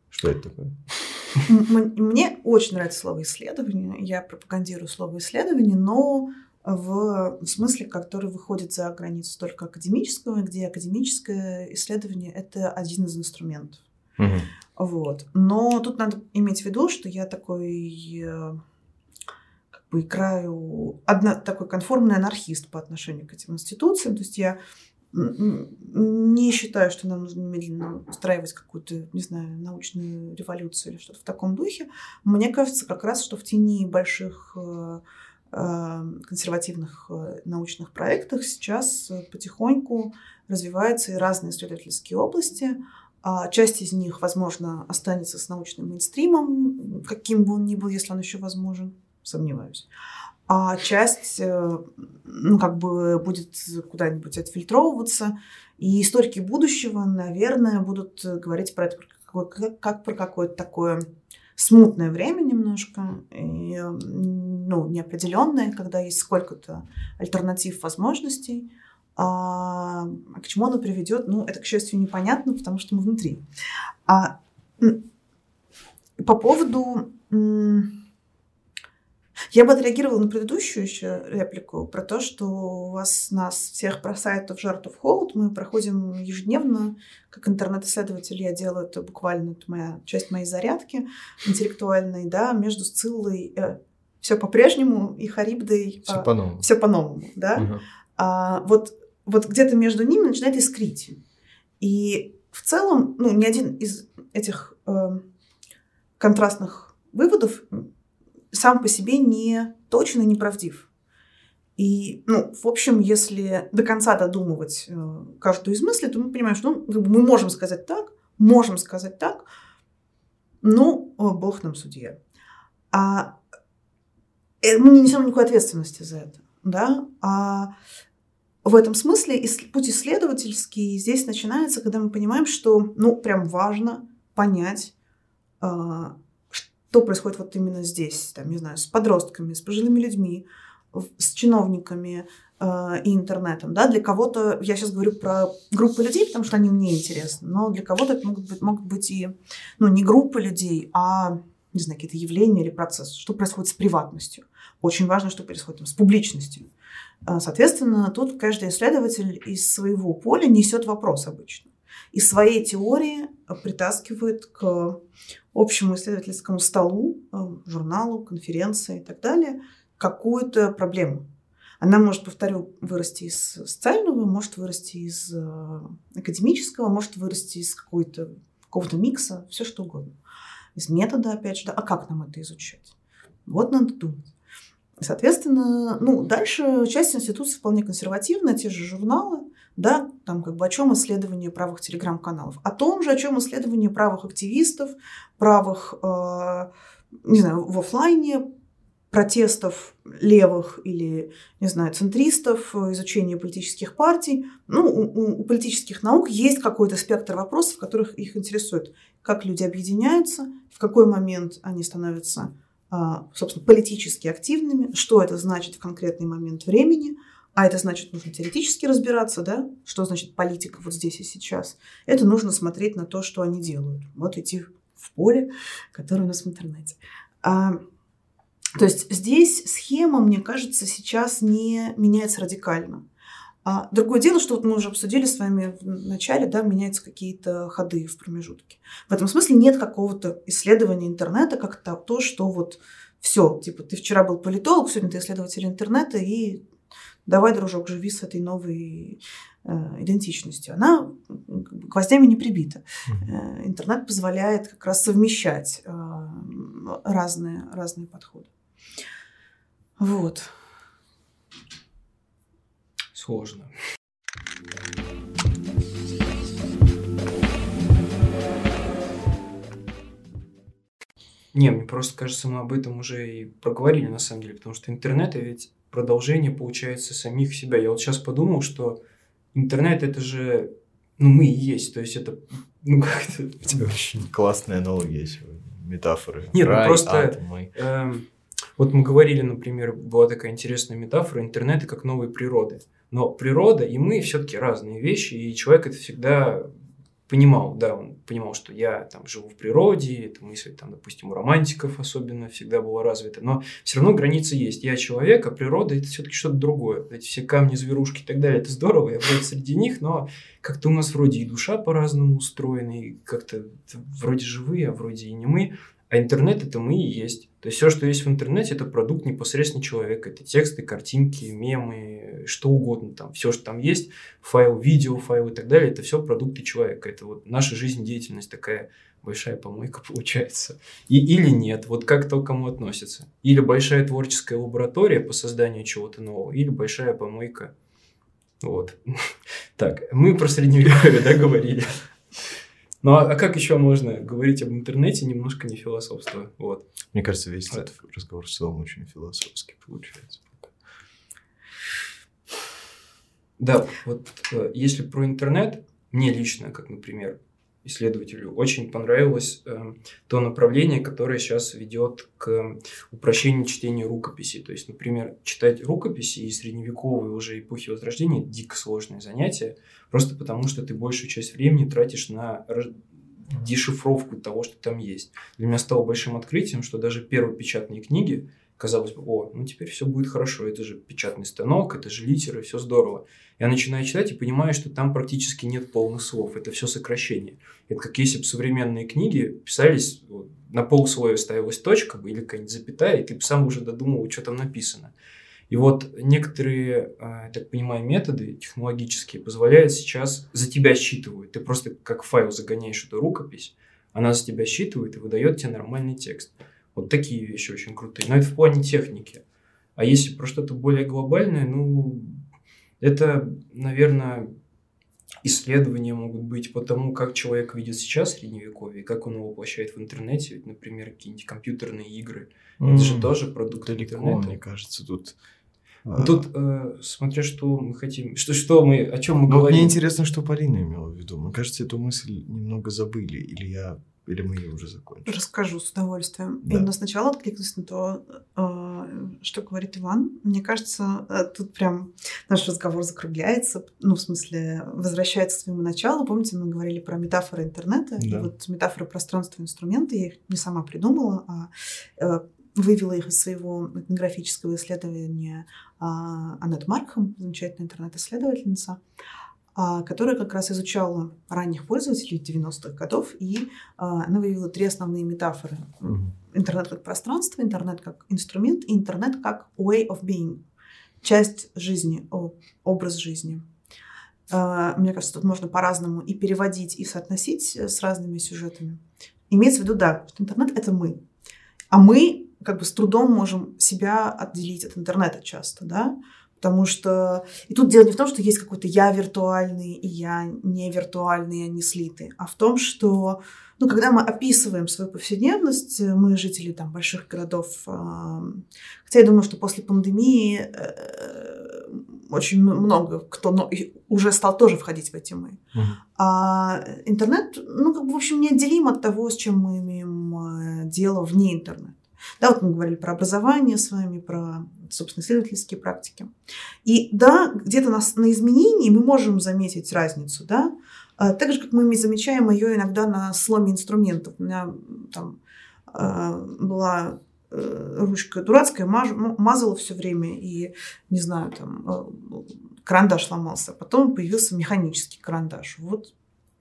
Что это такое? Мне очень нравится слово исследование. Я пропагандирую слово исследование, но в смысле, который выходит за границу только академического, где академическое исследование это один из инструментов. Угу. Вот. Но тут надо иметь в виду, что я такой э, как бы играю одна, такой конформный анархист по отношению к этим институциям. То есть я не считаю, что нам нужно немедленно устраивать какую-то, не знаю, научную революцию или что-то в таком духе. Мне кажется как раз, что в тени больших э, консервативных э, научных проектах сейчас потихоньку развиваются и разные исследовательские области. А часть из них, возможно, останется с научным мейнстримом, каким бы он ни был, если он еще возможен, сомневаюсь а часть, э, ну, как бы будет куда-нибудь отфильтровываться. И историки будущего, наверное, будут говорить про это как, как про какое-то такое смутное время немножко, и, ну, неопределенное, когда есть сколько-то альтернатив возможностей. А, а к чему оно приведет, ну, это, к счастью, непонятно, потому что мы внутри. А по поводу я бы отреагировала на предыдущую еще реплику про то, что у вас нас всех бросает в жертву в холод. Мы проходим ежедневно, как интернет-исследователь, я делаю это буквально, это моя часть моей зарядки интеллектуальной, да, между Сциллой э, все по-прежнему и Харибдой все а, по-новому. Все по-новому, да. Угу. А, вот, вот где-то между ними начинает искрить. И в целом, ну, ни один из этих э, контрастных выводов сам по себе не точно не правдив. И, ну, в общем, если до конца додумывать э, каждую из мыслей, то мы понимаем, что ну, мы можем сказать так, можем сказать так, но о, Бог нам судья. А э, мы не несем никакой ответственности за это. Да? А в этом смысле путь исследовательский здесь начинается, когда мы понимаем, что ну, прям важно понять, а, что происходит вот именно здесь, там, не знаю, с подростками, с пожилыми людьми, с чиновниками э, и интернетом. Да? Для кого-то, я сейчас говорю про группы людей, потому что они мне интересны, но для кого-то это могут быть, могут быть и ну, не группы людей, а не знаю, какие-то явления или процессы. Что происходит с приватностью? Очень важно, что происходит там, с публичностью. Э, соответственно, тут каждый исследователь из своего поля несет вопрос обычно. И своей теории притаскивает к общему исследовательскому столу, э, журналу, конференции и так далее какую-то проблему. Она может, повторю, вырасти из социального, может вырасти из э, академического, может вырасти из какой-то, какого-то микса, все что угодно. Из метода, опять же, да, а как нам это изучать? Вот надо думать. Соответственно, ну, дальше часть институций вполне консервативна, те же журналы, да, там как бы о чем исследование правых телеграм-каналов, о том же, о чем исследование правых активистов, правых, э, не знаю, в офлайне, протестов левых или, не знаю, центристов, изучения политических партий. Ну, у, у политических наук есть какой-то спектр вопросов, которых их интересует. Как люди объединяются, в какой момент они становятся, а, собственно, политически активными, что это значит в конкретный момент времени – а это значит, нужно теоретически разбираться, да, что значит политика вот здесь и сейчас. Это нужно смотреть на то, что они делают. Вот идти в поле, которое у нас в интернете. А, то есть здесь схема, мне кажется, сейчас не меняется радикально. А другое дело, что вот мы уже обсудили с вами в начале, да, меняются какие-то ходы в промежутке. В этом смысле нет какого-то исследования интернета как то, то что вот все, типа, ты вчера был политолог, сегодня ты исследователь интернета, и давай, дружок, живи с этой новой э, идентичностью. Она гвоздями не прибита. Э, интернет позволяет как раз совмещать э, разные, разные подходы. Вот. Сложно. Не, мне просто кажется, мы об этом уже и проговорили на самом деле, потому что интернет ведь продолжение, получается, самих себя. Я вот сейчас подумал, что интернет это же, ну, мы и есть, то есть это, ну, как-то... У тебя очень классная аналогия сегодня, метафоры. Нет, ну, Рай, ну, просто... Ад, мы. Эм, вот мы говорили, например, была такая интересная метафора, интернет как новой природы. Но природа и мы все-таки разные вещи, и человек это всегда понимал, да, он понимал, что я там живу в природе, эта мысль там, допустим, у романтиков особенно всегда была развита, но все равно границы есть. Я человек, а природа это все-таки что-то другое. Эти все камни, зверушки и так далее, это здорово, я вроде среди них, но как-то у нас вроде и душа по-разному устроена, и как-то вроде живые, а вроде и не мы. А интернет это мы и есть. То есть все, что есть в интернете, это продукт непосредственно человека. Это тексты, картинки, мемы, что угодно там. Все, что там есть, файл, видео, файл и так далее, это все продукты человека. Это вот наша жизнедеятельность такая большая помойка получается. И, или нет, вот как то кому относится. Или большая творческая лаборатория по созданию чего-то нового, или большая помойка. Вот. Так, мы про средневековье, да, говорили. Ну а, а как еще можно говорить об интернете, немножко не философствуя? Вот. Мне кажется, весь этот разговор в целом очень философский получается. Да, вот э, если про интернет, мне лично, как, например, исследователю, очень понравилось э, то направление, которое сейчас ведет к упрощению чтения рукописей. То есть, например, читать рукописи и средневековые уже эпохи Возрождения – дико сложное занятие, просто потому что ты большую часть времени тратишь на дешифровку того, что там есть. Для меня стало большим открытием, что даже первые печатные книги, казалось бы, о, ну теперь все будет хорошо, это же печатный станок, это же литеры, все здорово. Я начинаю читать и понимаю, что там практически нет полных слов, это все сокращение. Это как если бы современные книги писались, вот, на полусловия ставилась точка или какая-нибудь запятая, и ты сам уже додумал, что там написано. И вот некоторые, а, я так понимаю, методы технологические позволяют сейчас за тебя считывают. Ты просто как файл загоняешь эту рукопись, она за тебя считывает и выдает тебе нормальный текст. Вот такие вещи очень крутые. Но это в плане техники. А если про что-то более глобальное, ну, это, наверное, исследования могут быть по тому, как человек видит сейчас средневековье, как он его воплощает в интернете. Ведь, например, какие-нибудь компьютерные игры. Mm, это же тоже продукт далеко, интернета. мне кажется, тут... А, тут, э, смотря что мы хотим, что, что мы, о чем мы Но говорим. Мне интересно, что Полина имела в виду. Мне кажется, эту мысль немного забыли, или я или мы ее уже закончили? Расскажу с удовольствием. Да. Именно сначала откликнусь на то, э, что говорит Иван. Мне кажется, э, тут прям наш разговор закругляется. Ну, в смысле, возвращается к своему началу. Помните, мы говорили про метафоры интернета. Да. И вот метафоры пространства инструмента. Я их не сама придумала, а э, вывела их из своего этнографического исследования а, Аннет Маркхам, замечательная интернет-исследовательница. А, которая как раз изучала ранних пользователей 90-х годов, и а, она выявила три основные метафоры. Интернет как пространство, интернет как инструмент и интернет как way of being, часть жизни, образ жизни. А, мне кажется, тут можно по-разному и переводить, и соотносить с разными сюжетами. Имеется в виду, да, что интернет — это мы. А мы как бы с трудом можем себя отделить от интернета часто, да, Потому что... И тут дело не в том, что есть какой-то я виртуальный и я не виртуальный, они слиты, а в том, что ну, когда мы описываем свою повседневность, мы жители там больших городов, хотя я думаю, что после пандемии э, очень много кто уже стал тоже входить в эти мы. Uh-huh. А интернет, ну, как бы, в общем, неотделим от того, с чем мы имеем э, дело вне интернета. Да, вот мы говорили про образование с вами, про, собственно, исследовательские практики. И да, где-то на, на изменении мы можем заметить разницу, да, а, так же, как мы замечаем ее иногда на сломе инструментов. У меня там а, была э, ручка дурацкая, мазала все время, и, не знаю, там, э, карандаш сломался. Потом появился механический карандаш. Вот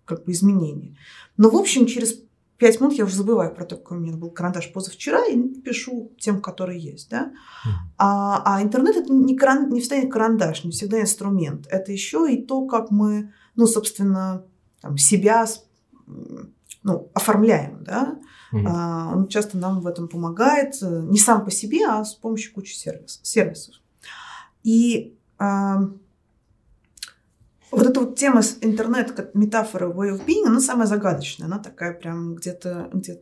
как бы изменения. Но, в общем, через пять минут я уже забываю про то, какой у меня был карандаш позавчера, и пишу тем, которые есть. Да? А, а интернет это не, каран, не всегда карандаш, не всегда инструмент. Это еще и то, как мы, ну, собственно, там, себя ну, оформляем. Да? Mm-hmm. А, он часто нам в этом помогает э, не сам по себе, а с помощью кучи сервис, сервисов. И а, вот эта вот тема с интернет как метафора way of being, она самая загадочная. Она такая прям где-то где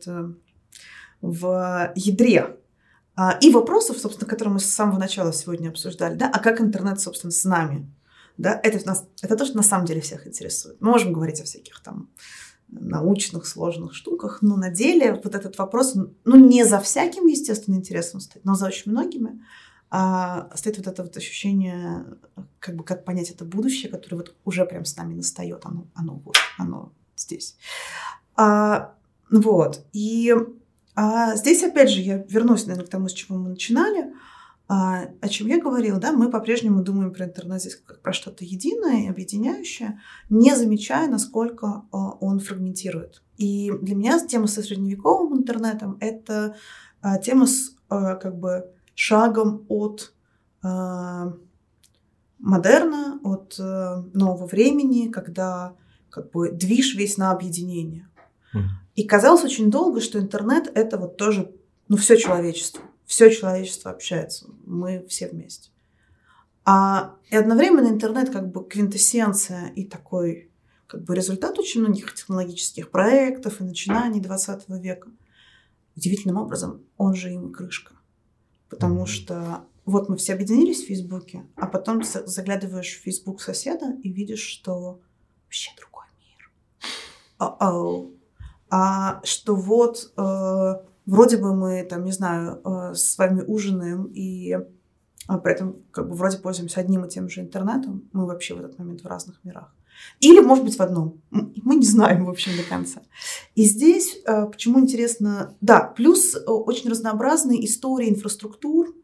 в ядре. А, и вопросов, собственно, которые мы с самого начала сегодня обсуждали, да, а как интернет, собственно, с нами. Да, это, нас, это то, что на самом деле всех интересует. Мы можем говорить о всяких там научных сложных штуках, но на деле вот этот вопрос, ну, не за всяким, естественно, интересом стоит, но за очень многими, а стоит вот это вот ощущение, как бы как понять это будущее, которое вот уже прям с нами настает, оно, оно вот, оно здесь. А, вот, и а здесь опять же я вернусь, наверное, к тому, с чего мы начинали, а, о чем я говорила, да, мы по-прежнему думаем про интернет здесь как про что-то единое объединяющее, не замечая, насколько а, он фрагментирует. И для меня тема со средневековым интернетом – это а, тема с как бы шагом от э, модерна, от э, нового времени, когда как бы движ весь на объединение. Mm. И казалось очень долго, что интернет это вот тоже, ну, все человечество. Все человечество общается. Мы все вместе. А и одновременно интернет как бы квинтэссенция и такой как бы результат очень многих технологических проектов и начинаний 20 века. Удивительным образом он же им крышка. Потому mm-hmm. что вот мы все объединились в Фейсбуке, а потом заглядываешь в Фейсбук соседа и видишь, что вообще другой мир. Uh-oh. А что вот э, вроде бы мы там, не знаю, э, с вами ужинаем и а при этом как бы вроде пользуемся одним и тем же интернетом, мы вообще в этот момент в разных мирах. Или, может быть, в одном. Мы не знаем, в общем, до конца. И здесь, э, почему интересно, да, плюс э, очень разнообразные истории инфраструктур,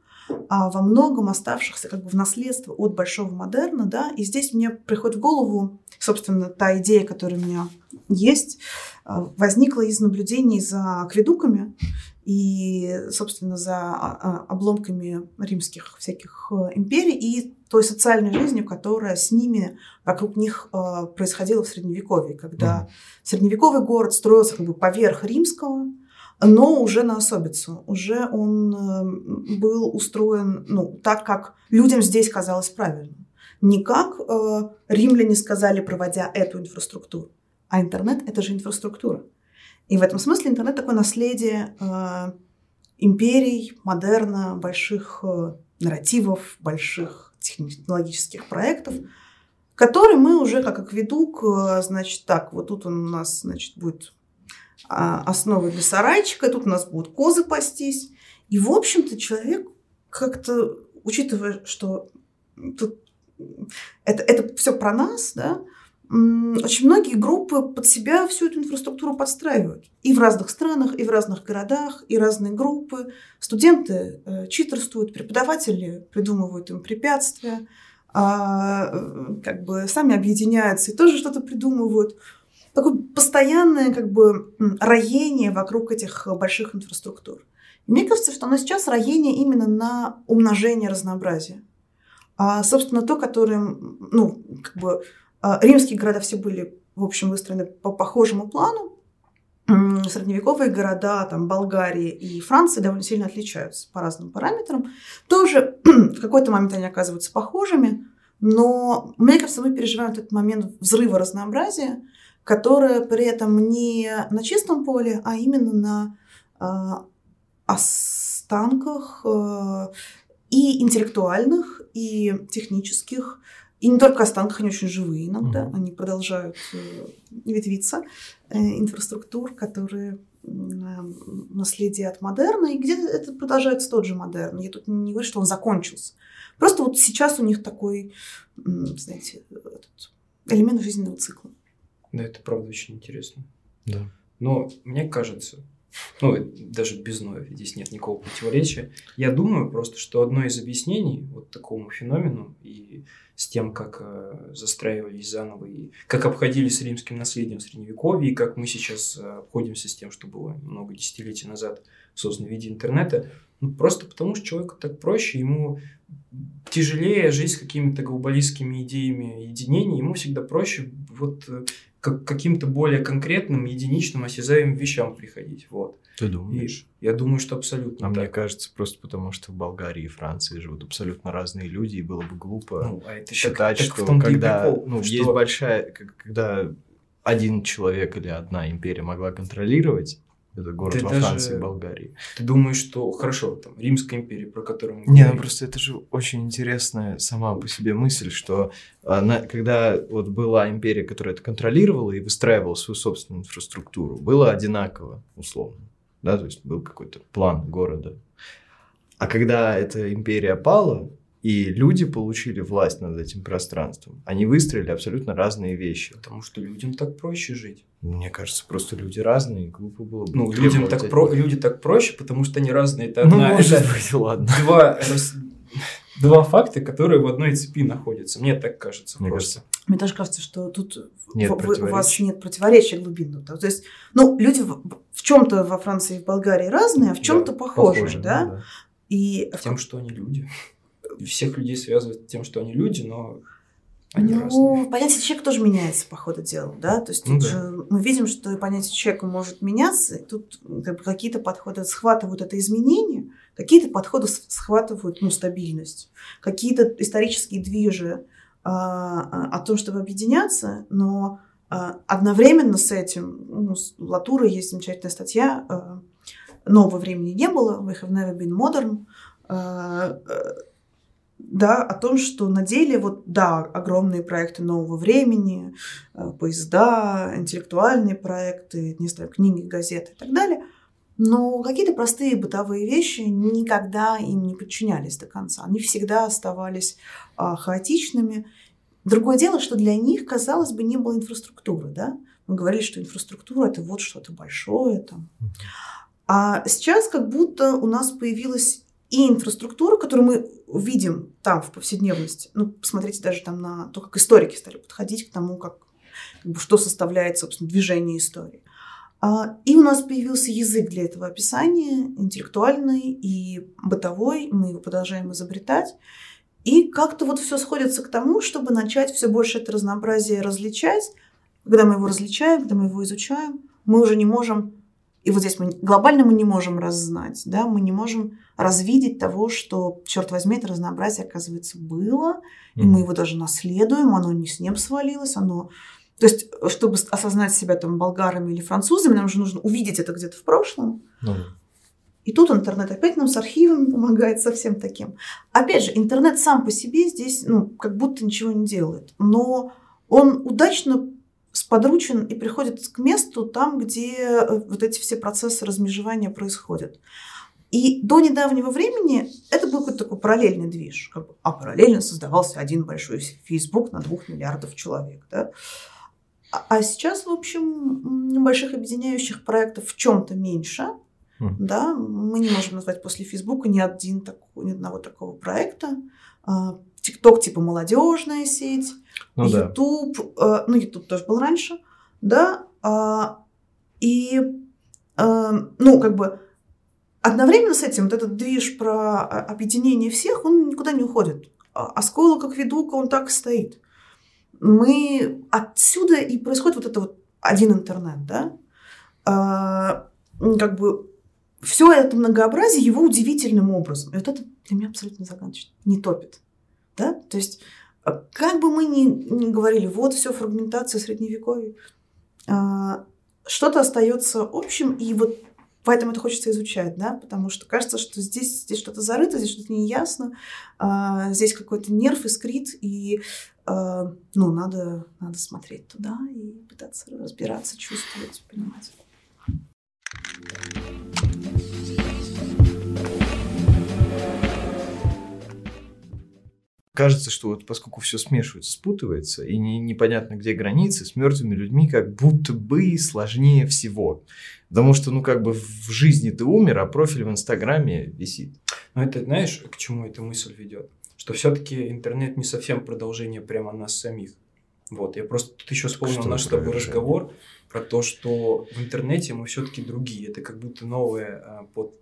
а во многом оставшихся как бы в наследство от большого модерна, да, и здесь мне приходит в голову, собственно, та идея, которая у меня есть, э, возникла из наблюдений за акведуками, и, собственно, за а, а, обломками римских всяких э, империй и той социальной жизнью, которая с ними, вокруг них э, происходила в Средневековье, когда средневековый город строился как бы поверх римского, но уже на особицу. Уже он э, был устроен ну, так, как людям здесь казалось правильным. Не как э, римляне сказали, проводя эту инфраструктуру. А интернет – это же инфраструктура. И в этом смысле интернет такое наследие э, империй, модерна, больших э, нарративов, больших технологических проектов, которые мы уже как акведук, значит, так, вот тут он у нас, значит, будет э, основой для сарайчика, тут у нас будут козы пастись. И, в общем-то, человек как-то, учитывая, что тут это, это все про нас, да, очень многие группы под себя всю эту инфраструктуру подстраивают. И в разных странах, и в разных городах, и разные группы. Студенты э, читерствуют, преподаватели придумывают им препятствия, а, э, как бы сами объединяются и тоже что-то придумывают. Такое постоянное как бы роение вокруг этих больших инфраструктур. Мне кажется, что оно сейчас роение именно на умножение разнообразия. А, собственно, то, которое, ну, как бы римские города все были, в общем, выстроены по похожему плану. Средневековые города, там, Болгарии и Франции довольно сильно отличаются по разным параметрам. Тоже в какой-то момент они оказываются похожими, но мне кажется, мы переживаем этот момент взрыва разнообразия, которое при этом не на чистом поле, а именно на э, останках э, и интеллектуальных, и технических, и не только останках, они очень живые иногда, mm-hmm. они продолжают э, ветвиться, э, инфраструктур, которые наследие от модерна, и где-то это продолжается тот же модерн. Я тут не говорю, что он закончился. Просто вот сейчас у них такой, знаете, этот элемент жизненного цикла. Да, это правда очень интересно. Да. Но мне кажется, ну, даже без но, здесь нет никакого противоречия. Я думаю просто, что одно из объяснений вот такому феномену и с тем, как э, застраивались заново и как обходились римским наследием в Средневековье, и как мы сейчас э, обходимся с тем, что было много десятилетий назад создано в виде интернета, ну, просто потому что человеку так проще, ему тяжелее жить с какими-то глобалистскими идеями единения, ему всегда проще вот э, к каким-то более конкретным, единичным, осязаемым вещам приходить. Вот. Ты думаешь? И я думаю, что абсолютно А так. мне кажется, просто потому что в Болгарии и Франции живут абсолютно разные люди, и было бы глупо Ну, а это считать, так- так что и когда прикол, ну, что- есть большая, когда один человек или одна империя могла контролировать этот город Ты во даже- Франции и Болгарии. Ты думаешь, что хорошо, там, Римская империя, про которую мы Не, ну говорим. просто это же очень интересная сама по себе мысль, что а, на- когда вот была империя, которая это контролировала и выстраивала свою собственную инфраструктуру, было одинаково, условно. Да, то есть был какой-то план города. А когда эта империя пала, и люди получили власть над этим пространством, они выстроили абсолютно разные вещи. Потому что людям так проще жить. Мне кажется, просто люди разные, глупо было бы Ну, людям так, про... люди так проще, потому что они разные. Это Ну, одна, может это быть, ладно. два, два факта, которые в одной цепи находятся. Мне так кажется Мне просто. Мне даже кажется, что тут Нет в- вы- у вас противоречий. нет противоречия глубинного. То есть, ну, люди в, в чем-то во Франции и в Болгарии разные, а в чем-то Да, похожие, похоже, да? да. И в Тем, что они люди. Всех людей связывают тем, что они люди, но они ну, разные. понятие человека тоже меняется по ходу дела, да, то есть Ну тут да. же мы видим, что и понятие человека может меняться, и тут как бы, какие-то подходы схватывают это изменение, какие-то подходы схватывают, ну, стабильность, какие-то исторические движи а, а, о том, чтобы объединяться, но а, одновременно с этим, ну, с Латура есть замечательная статья а, «Нового времени не было», «We have never been modern», а, э, да, о том, что на деле вот, да, огромные проекты нового времени, э, поезда, интеллектуальные проекты, не знаю, книги, газеты и так далее, но какие-то простые бытовые вещи никогда им не подчинялись до конца. Они всегда оставались а, хаотичными. Другое дело, что для них, казалось бы, не было инфраструктуры, да? Мы говорили, что инфраструктура это вот что-то большое там. А сейчас как будто у нас появилась и инфраструктура, которую мы видим там в повседневности. Ну, посмотрите даже там на то, как историки стали подходить к тому, как, как бы, что составляет, собственно, движение истории. А, И у нас появился язык для этого описания, интеллектуальный и бытовой, мы его продолжаем изобретать. И как-то вот все сходится к тому, чтобы начать все больше это разнообразие различать. Когда мы его различаем, когда мы его изучаем, мы уже не можем, и вот здесь мы глобально мы не можем раззнать, да, мы не можем развидеть того, что, черт возьми, это разнообразие, оказывается, было, и мы его даже наследуем, оно не с неб свалилось, оно... То есть, чтобы осознать себя там болгарами или французами, нам же нужно увидеть это где-то в прошлом. Да. И тут интернет опять нам с архивами помогает со всем таким. Опять же, интернет сам по себе здесь, ну, как будто ничего не делает. Но он удачно сподручен и приходит к месту там, где э, вот эти все процессы размежевания происходят. И до недавнего времени это был какой-то такой параллельный движ. Как бы, а параллельно создавался один большой Facebook на двух миллиардов человек. Да? А, а сейчас, в общем, м, больших объединяющих проектов в чем-то меньше. Мгм. Да, мы не можем назвать после Фейсбука ни, один, такого- ни одного такого проекта. А, ТикТок типа молодежная сеть, Ну да. Ютуб, э, ну Ютуб тоже был раньше, да, а, и э, ну как бы одновременно с этим вот этот движ про а, объединение всех, он никуда не уходит. А Оскола как ведука, он так и стоит. Мы отсюда и происходит вот это вот один интернет, да, А, как бы все это многообразие его удивительным образом. И вот это для меня абсолютно загадочно. Не топит. Да? То есть, а, как бы мы ни, ни говорили, вот все фрагментация средневековья, а, что-то остается общим, и вот поэтому это хочется изучать, да, потому что кажется, что здесь, здесь что-то зарыто, здесь что-то неясно, а, здесь какой-то нерв искрит, и а, ну, надо, надо смотреть туда и пытаться разбираться, чувствовать, понимать. Кажется, что вот поскольку все смешивается, спутывается, и не, непонятно, где границы, с мертвыми людьми как будто бы сложнее всего. Потому что, ну, как бы в жизни ты умер, а профиль в Инстаграме висит. Но это, знаешь, к чему эта мысль ведет? Что все-таки интернет не совсем продолжение прямо нас самих. Вот, я просто тут еще вспомнил Что наш с тобой разговор про то, что в интернете мы все-таки другие. Это как будто новое а, под-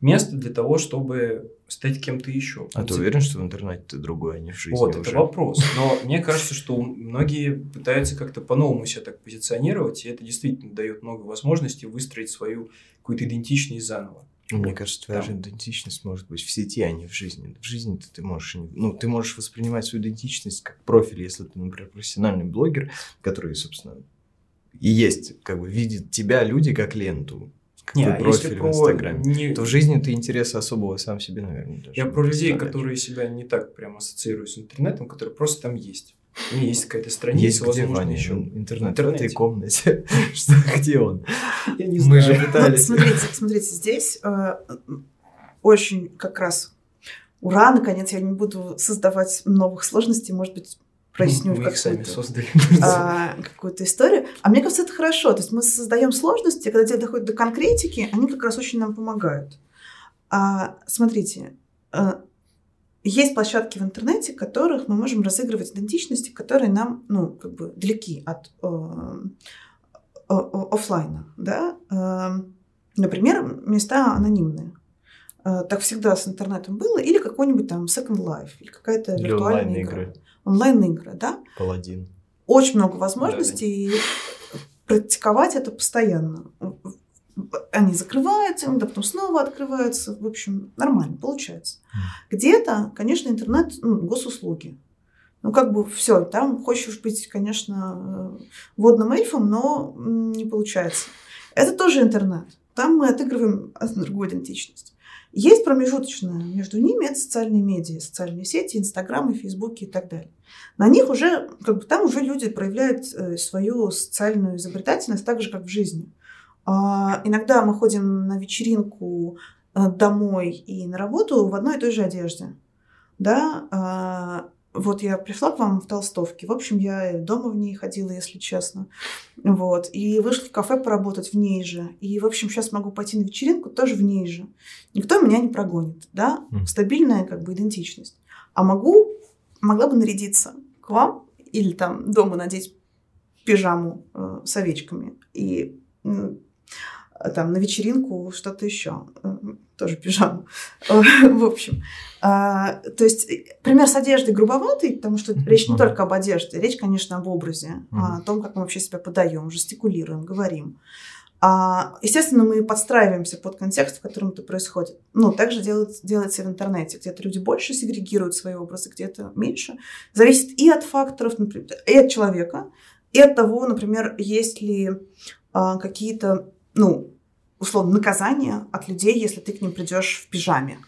место для того, чтобы стать кем-то еще. А ты уверен, что в интернете ты другой, а не в жизни Вот, уже? это вопрос. Но мне кажется, что многие пытаются как-то по-новому себя так позиционировать, и это действительно дает много возможностей выстроить свою какую-то идентичность заново. Мне кажется, твоя Там. же идентичность может быть в сети, а не в жизни. В жизни ты можешь, и не- ну, ты можешь воспринимать свою идентичность как профиль, если ты, например, профессиональный блогер, который, собственно, и есть, как бы, видит тебя люди как ленту, как Не, твой профиль если в про Инстаграме. не- То в людей ты интереса особого сам себе, наверное, даже Я про людей, которые себя не так прям ассоциируют с интернетом, которые просто там есть. У них есть какая-то страница, Есть где, возможно, Ваня, еще. интернет? в интернете. В этой комнате. Что, где он? Я не Мы знаю. же Вот пытались. смотрите, смотрите, здесь э, очень как раз ура, наконец, я не буду создавать новых сложностей, может быть, проясню сами какую-то а, какую-то историю. А мне кажется, это хорошо. То есть мы создаем сложности, когда дело доходит до конкретики, они как раз очень нам помогают. А, смотрите, а, есть площадки в интернете, в которых мы можем разыгрывать идентичности, которые нам, ну, как бы далеки от э, о- о- оффлайна, да. Э, Например, места анонимные. Э, Так всегда с интернетом было. Или какой-нибудь там Second Life, или какая-то виртуальная игра. Онлайн-игры, да Паладин. очень много возможностей и практиковать это постоянно. Они закрываются, иногда потом снова открываются. В общем, нормально, получается. Где-то, конечно, интернет, ну, госуслуги. Ну, как бы все, там хочешь быть, конечно, э, водным эльфом, но не получается. Это тоже интернет. Там мы отыгрываем другую идентичность. Есть промежуточное между ними, это социальные медиа, социальные сети, Инстаграмы, Фейсбуки и так далее. На них уже, как бы там уже люди проявляют э, свою социальную изобретательность так же, как в жизни. А, иногда мы ходим на вечеринку э, домой и на работу в одной и той же одежде. Да, а, вот я пришла к вам в толстовке. В общем, я дома в ней ходила, если честно. Вот. И вышла в кафе поработать в ней же. И, в общем, сейчас могу пойти на вечеринку тоже в ней же. Никто меня не прогонит. Да? Стабильная как бы идентичность. А могу, могла бы нарядиться к вам или там дома надеть пижаму э, с овечками и там на вечеринку что-то еще, э, тоже пижаму. Э, В общем, а, то есть э, пример с одеждой грубоватый, потому что речь не Мгм. только об одежде, речь, конечно, об образе, о том, как мы вообще себя подаем, жестикулируем, говорим. А, естественно, мы подстраиваемся под контекст, в котором это происходит. Ну, также делается, делается и в интернете. Где-то люди больше сегрегируют свои образы, где-то меньше. Зависит и от факторов, например, и от человека, и от того, например, есть ли а, какие-то, ну, условно, наказания от людей, если ты к ним придешь в пижаме.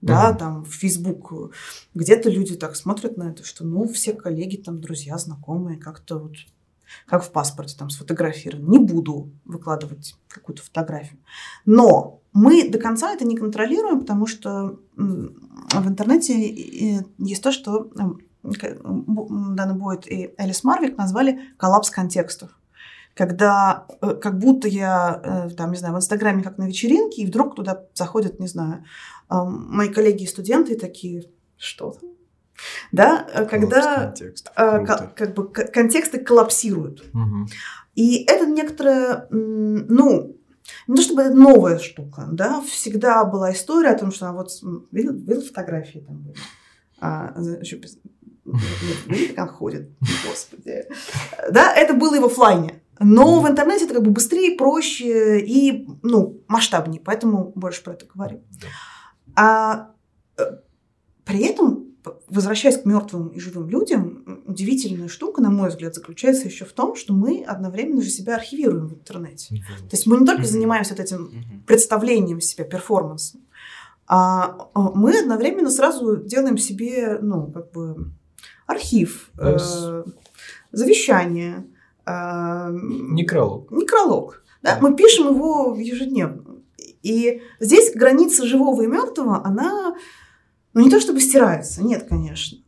Да, Мгм. там в Facebook где-то люди так смотрят на это, что ну все коллеги, там друзья, знакомые как-то вот как в паспорте там сфотографированы. Не буду выкладывать какую-то фотографию. Но мы до конца это не контролируем, потому что в интернете есть то, что Дана Бойт и Элис Марвик назвали коллапс контекстов. Когда э, как будто я, э, там, не знаю, в Инстаграме как на вечеринке, и вдруг туда заходят, не знаю, э, мои коллеги и студенты такие, что там? Да, когда Контекст. э, Круто. ко- как бы контексты коллапсируют. Мгм. И это некоторая, м, ну, не то чтобы это новая штука, да, всегда была история о том, что а вот видел, видел фотографии там были. А, без- видели, как он ходит, господи. Да, это было и в оффлайне. Но в интернете это как бы быстрее, проще и, ну, масштабнее, поэтому больше про это говорим. А э, при этом, возвращаясь к мертвым и живым людям, удивительная штука, на мой взгляд, заключается еще в том, что мы одновременно же себя архивируем в интернете. То есть мы не только занимаемся вот этим представлением себя, перформансом, а а мы одновременно сразу делаем себе, ну, как бы архив, э, завещание, Некролог. некролог. Да? Мы пишем его ежедневно. И здесь граница живого и мертвого, она ну, не то чтобы стирается, нет, конечно.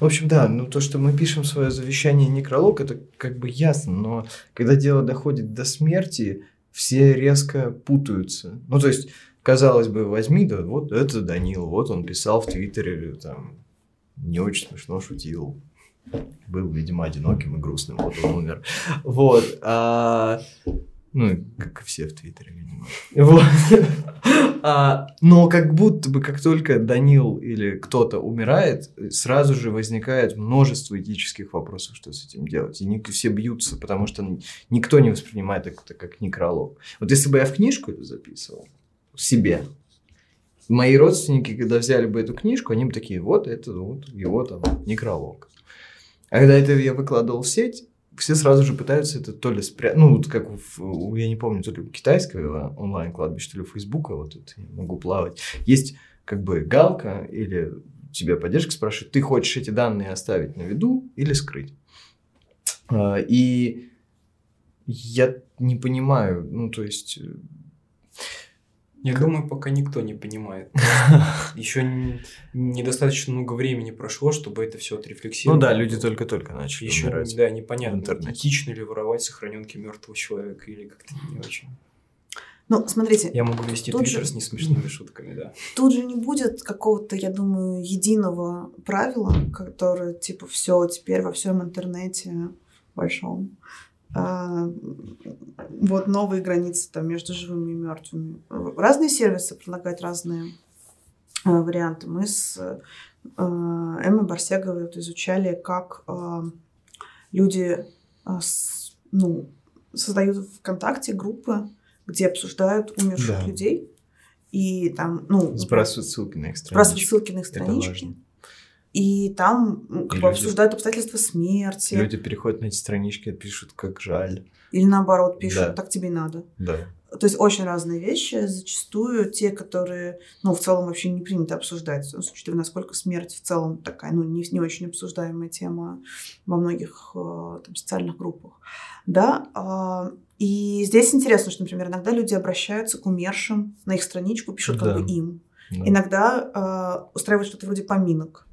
В общем, да, ну то, что мы пишем свое завещание некролог, это как бы ясно, но когда дело доходит до смерти, все резко путаются. Ну, то есть, казалось бы, возьми, да, вот это Данил, вот он писал в Твиттере, там, не очень смешно шутил, был, видимо, одиноким и грустным, вот он умер. Вот. А, ну, как и все в Твиттере, видимо. Вот. А, но как будто бы, как только Данил или кто-то умирает, сразу же возникает множество этических вопросов, что с этим делать. И не, все бьются, потому что никто не воспринимает это как некролог. Вот если бы я в книжку это записывал, себе, мои родственники, когда взяли бы эту книжку, они бы такие, вот это вот его там некролог. А когда это я выкладывал в сеть, все сразу же пытаются это то ли спрятать, ну, вот как у, я не помню, то ли китайского онлайн-кладбища, то ли Фейсбука, вот тут я могу плавать, есть как бы галка или тебя поддержка спрашивает, ты хочешь эти данные оставить на виду или скрыть? А, и я не понимаю, ну, то есть э, я как... думаю, пока никто не понимает. Еще недостаточно много времени прошло, чтобы это все отрефлексировать. Ну да, люди только-только начали Еще, да, непонятно, этично ли воровать сохраненки мертвого человека или как-то не очень. Ну, смотрите. Я могу вести твиттер же... с несмешными шутками, да. Тут же не будет какого-то, я думаю, единого правила, которое типа все теперь во всем интернете большом а, вот новые границы там между живыми и мертвыми. Разные сервисы предлагают разные а, варианты. Мы с а, Эммой Барсеговой вот изучали, как люди ну, создают ВКонтакте группы, где обсуждают умерших да. людей. И там, ну... Сбрасывают ссылки на их странички. Сбрасывают ссылки на их странички. И там как и бы люди, обсуждают обстоятельства смерти. Люди переходят на эти странички и пишут, как жаль. Или наоборот пишут, да. так тебе и надо. Да. То есть очень разные вещи. Зачастую те, которые, ну, в целом вообще не принято обсуждать, с учетом, насколько смерть в целом такая, ну, не, не очень обсуждаемая тема во многих э, там, социальных группах. Да, а, и здесь интересно, что, например, иногда люди обращаются к умершим на их страничку, пишут да. как бы им. Да. Иногда э, устраивают что-то вроде поминок.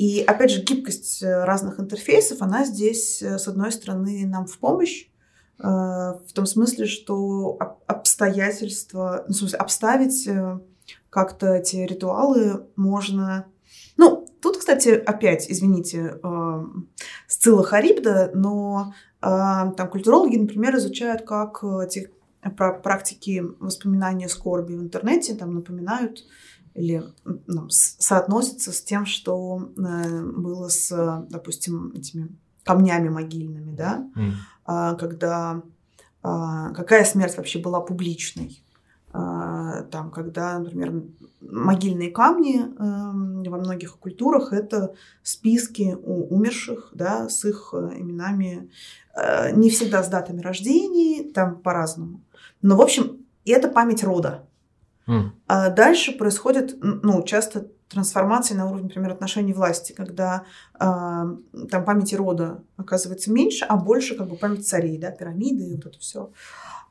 И опять же, гибкость э, разных интерфейсов, она здесь, э, с одной стороны, нам в помощь, э, в том смысле, что обстоятельства, ну, в смысле, обставить как-то эти ритуалы можно... Ну, тут, кстати, опять, извините, Сцилла Харибда, но там культурологи, например, изучают, как эти практики воспоминания скорби в интернете там напоминают или ну, соотносится с тем, что э, было с, допустим, этими камнями могильными, да, mm. а, когда а, какая смерть вообще была публичной. А, там, когда, например, могильные камни э, во многих культурах это списки у умерших, да, с их э, именами, э, не всегда с датами рождения, там по-разному. Но, в общем, это память рода. А дальше происходит, ну, часто трансформации на уровне, например, отношений власти, когда э, там памяти рода оказывается меньше, а больше как бы память царей, да, пирамиды и вот это все.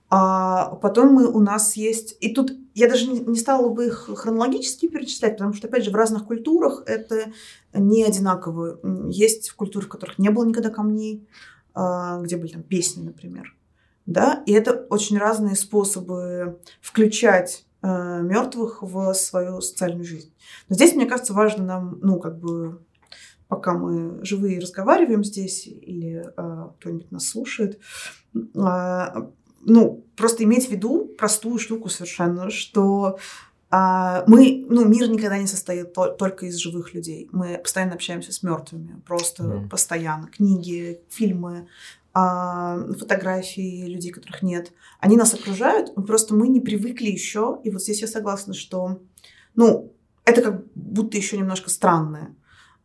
А потом мы, у нас есть... И тут я даже не, не стала бы их хронологически перечислять, потому что, опять же, в разных культурах это не одинаково. Есть в культурах, в которых не было никогда камней, э, где были там песни, например. Да? И это очень разные способы включать мертвых в свою социальную жизнь. Но здесь, мне кажется, важно нам, ну, как бы, пока мы живые разговариваем здесь, или э, кто-нибудь нас слушает, э, ну, просто иметь в виду простую штуку совершенно, что а, мы, ну, мир никогда не состоит то, только из живых людей. Мы постоянно общаемся с мертвыми, просто mm. постоянно. Книги, фильмы, фотографии людей, которых нет, они нас окружают, просто мы не привыкли еще. И вот здесь я согласна, что, ну, это как будто еще немножко странное.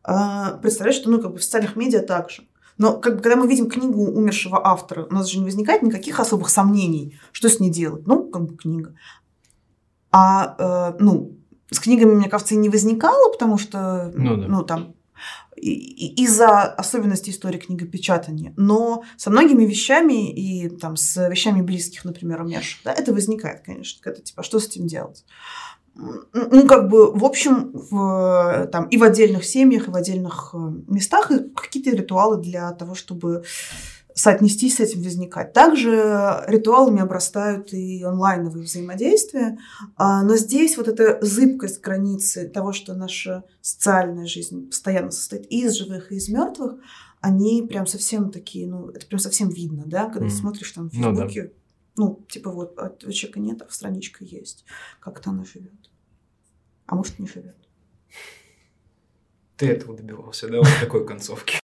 А, представляешь, что, ну, как бы в социальных медиа также. Но как бы, когда мы видим книгу умершего автора, у нас же не возникает никаких особых сомнений, что с ней делать. Ну, как бы книга. А, э, ну, с книгами, мне кажется, и не возникало, потому что, ну, да. ну там из-за особенностей истории книгопечатания. Но со многими вещами и там с вещами близких, например, умерших, да, это возникает, конечно. Это типа, а что с этим делать? ну, как бы, в общем, в, там, и в отдельных семьях, и в отдельных э, местах какие-то ритуалы для того, чтобы соотнестись с этим возникать. Также ритуалами обрастают и онлайновые взаимодействия, а, но здесь вот эта зыбкость границы того, что наша социальная жизнь постоянно состоит и из живых, и из мертвых, они прям совсем такие, ну, это прям совсем видно, да, когда mm. смотришь там в Фейсбуке, ну, да. ну, типа вот, а человека нет, а страничка есть, как-то она живет. А может, не живет. Ты этого добивался, да, вот такой концовки.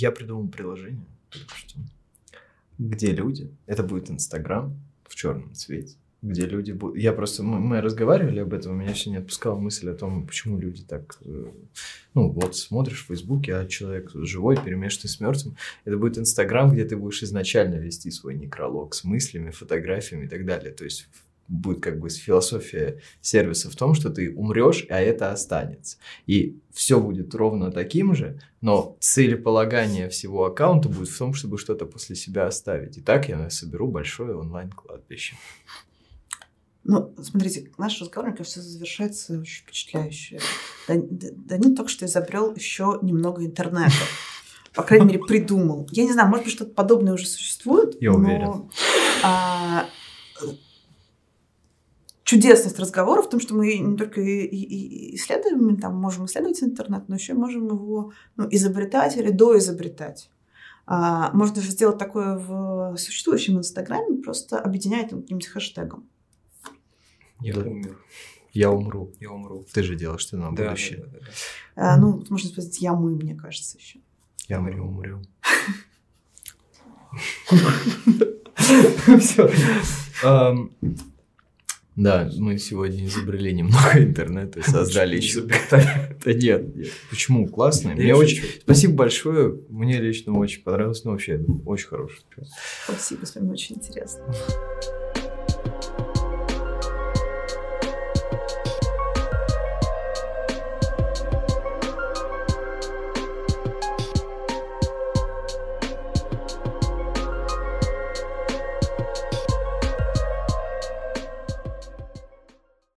Я придумал приложение, где люди, это будет Инстаграм в черном цвете, где люди будут... Я просто... Мы, мы разговаривали об этом, у меня еще не отпускала мысль о том, почему люди так... Э, ну, вот смотришь в Фейсбуке, а человек живой, перемешанный с мертвым. Это будет Инстаграм, где ты будешь изначально вести свой некролог с мыслями, фотографиями и так далее. То есть будет как бы философия сервиса в том, что ты умрешь, а это останется. И все будет ровно таким же, но целеполагание всего аккаунта будет в том, чтобы что-то после себя оставить. И так я соберу большое онлайн-кладбище. Ну, смотрите, наш разговор, мне кажется, завершается очень впечатляюще. Данил только что изобрел еще немного интернета. По крайней мере, придумал. Я не знаю, может быть, что-то подобное уже существует. Я но, уверен. А, чудесность разговора в том, что мы не только исследуем, мы там можем исследовать интернет, но еще можем его ну, изобретать или доизобретать. А, можно же сделать такое в существующем Инстаграме, просто объединяя это каким-нибудь хэштегом. Я да. умер. Я умру. Я умру. Ты же делаешь что на да, будущее. Да, да, да, да. А, ну, можно сказать, я мы, мне кажется, еще. Я умру, умру. Все. Да, мы сегодня изобрели немного интернета, создали еще. Да нет, нет. Почему? Классно. Мне очень... Спасибо большое. Мне лично очень понравилось. Ну, вообще, очень хороший. Спасибо, с вами очень интересно.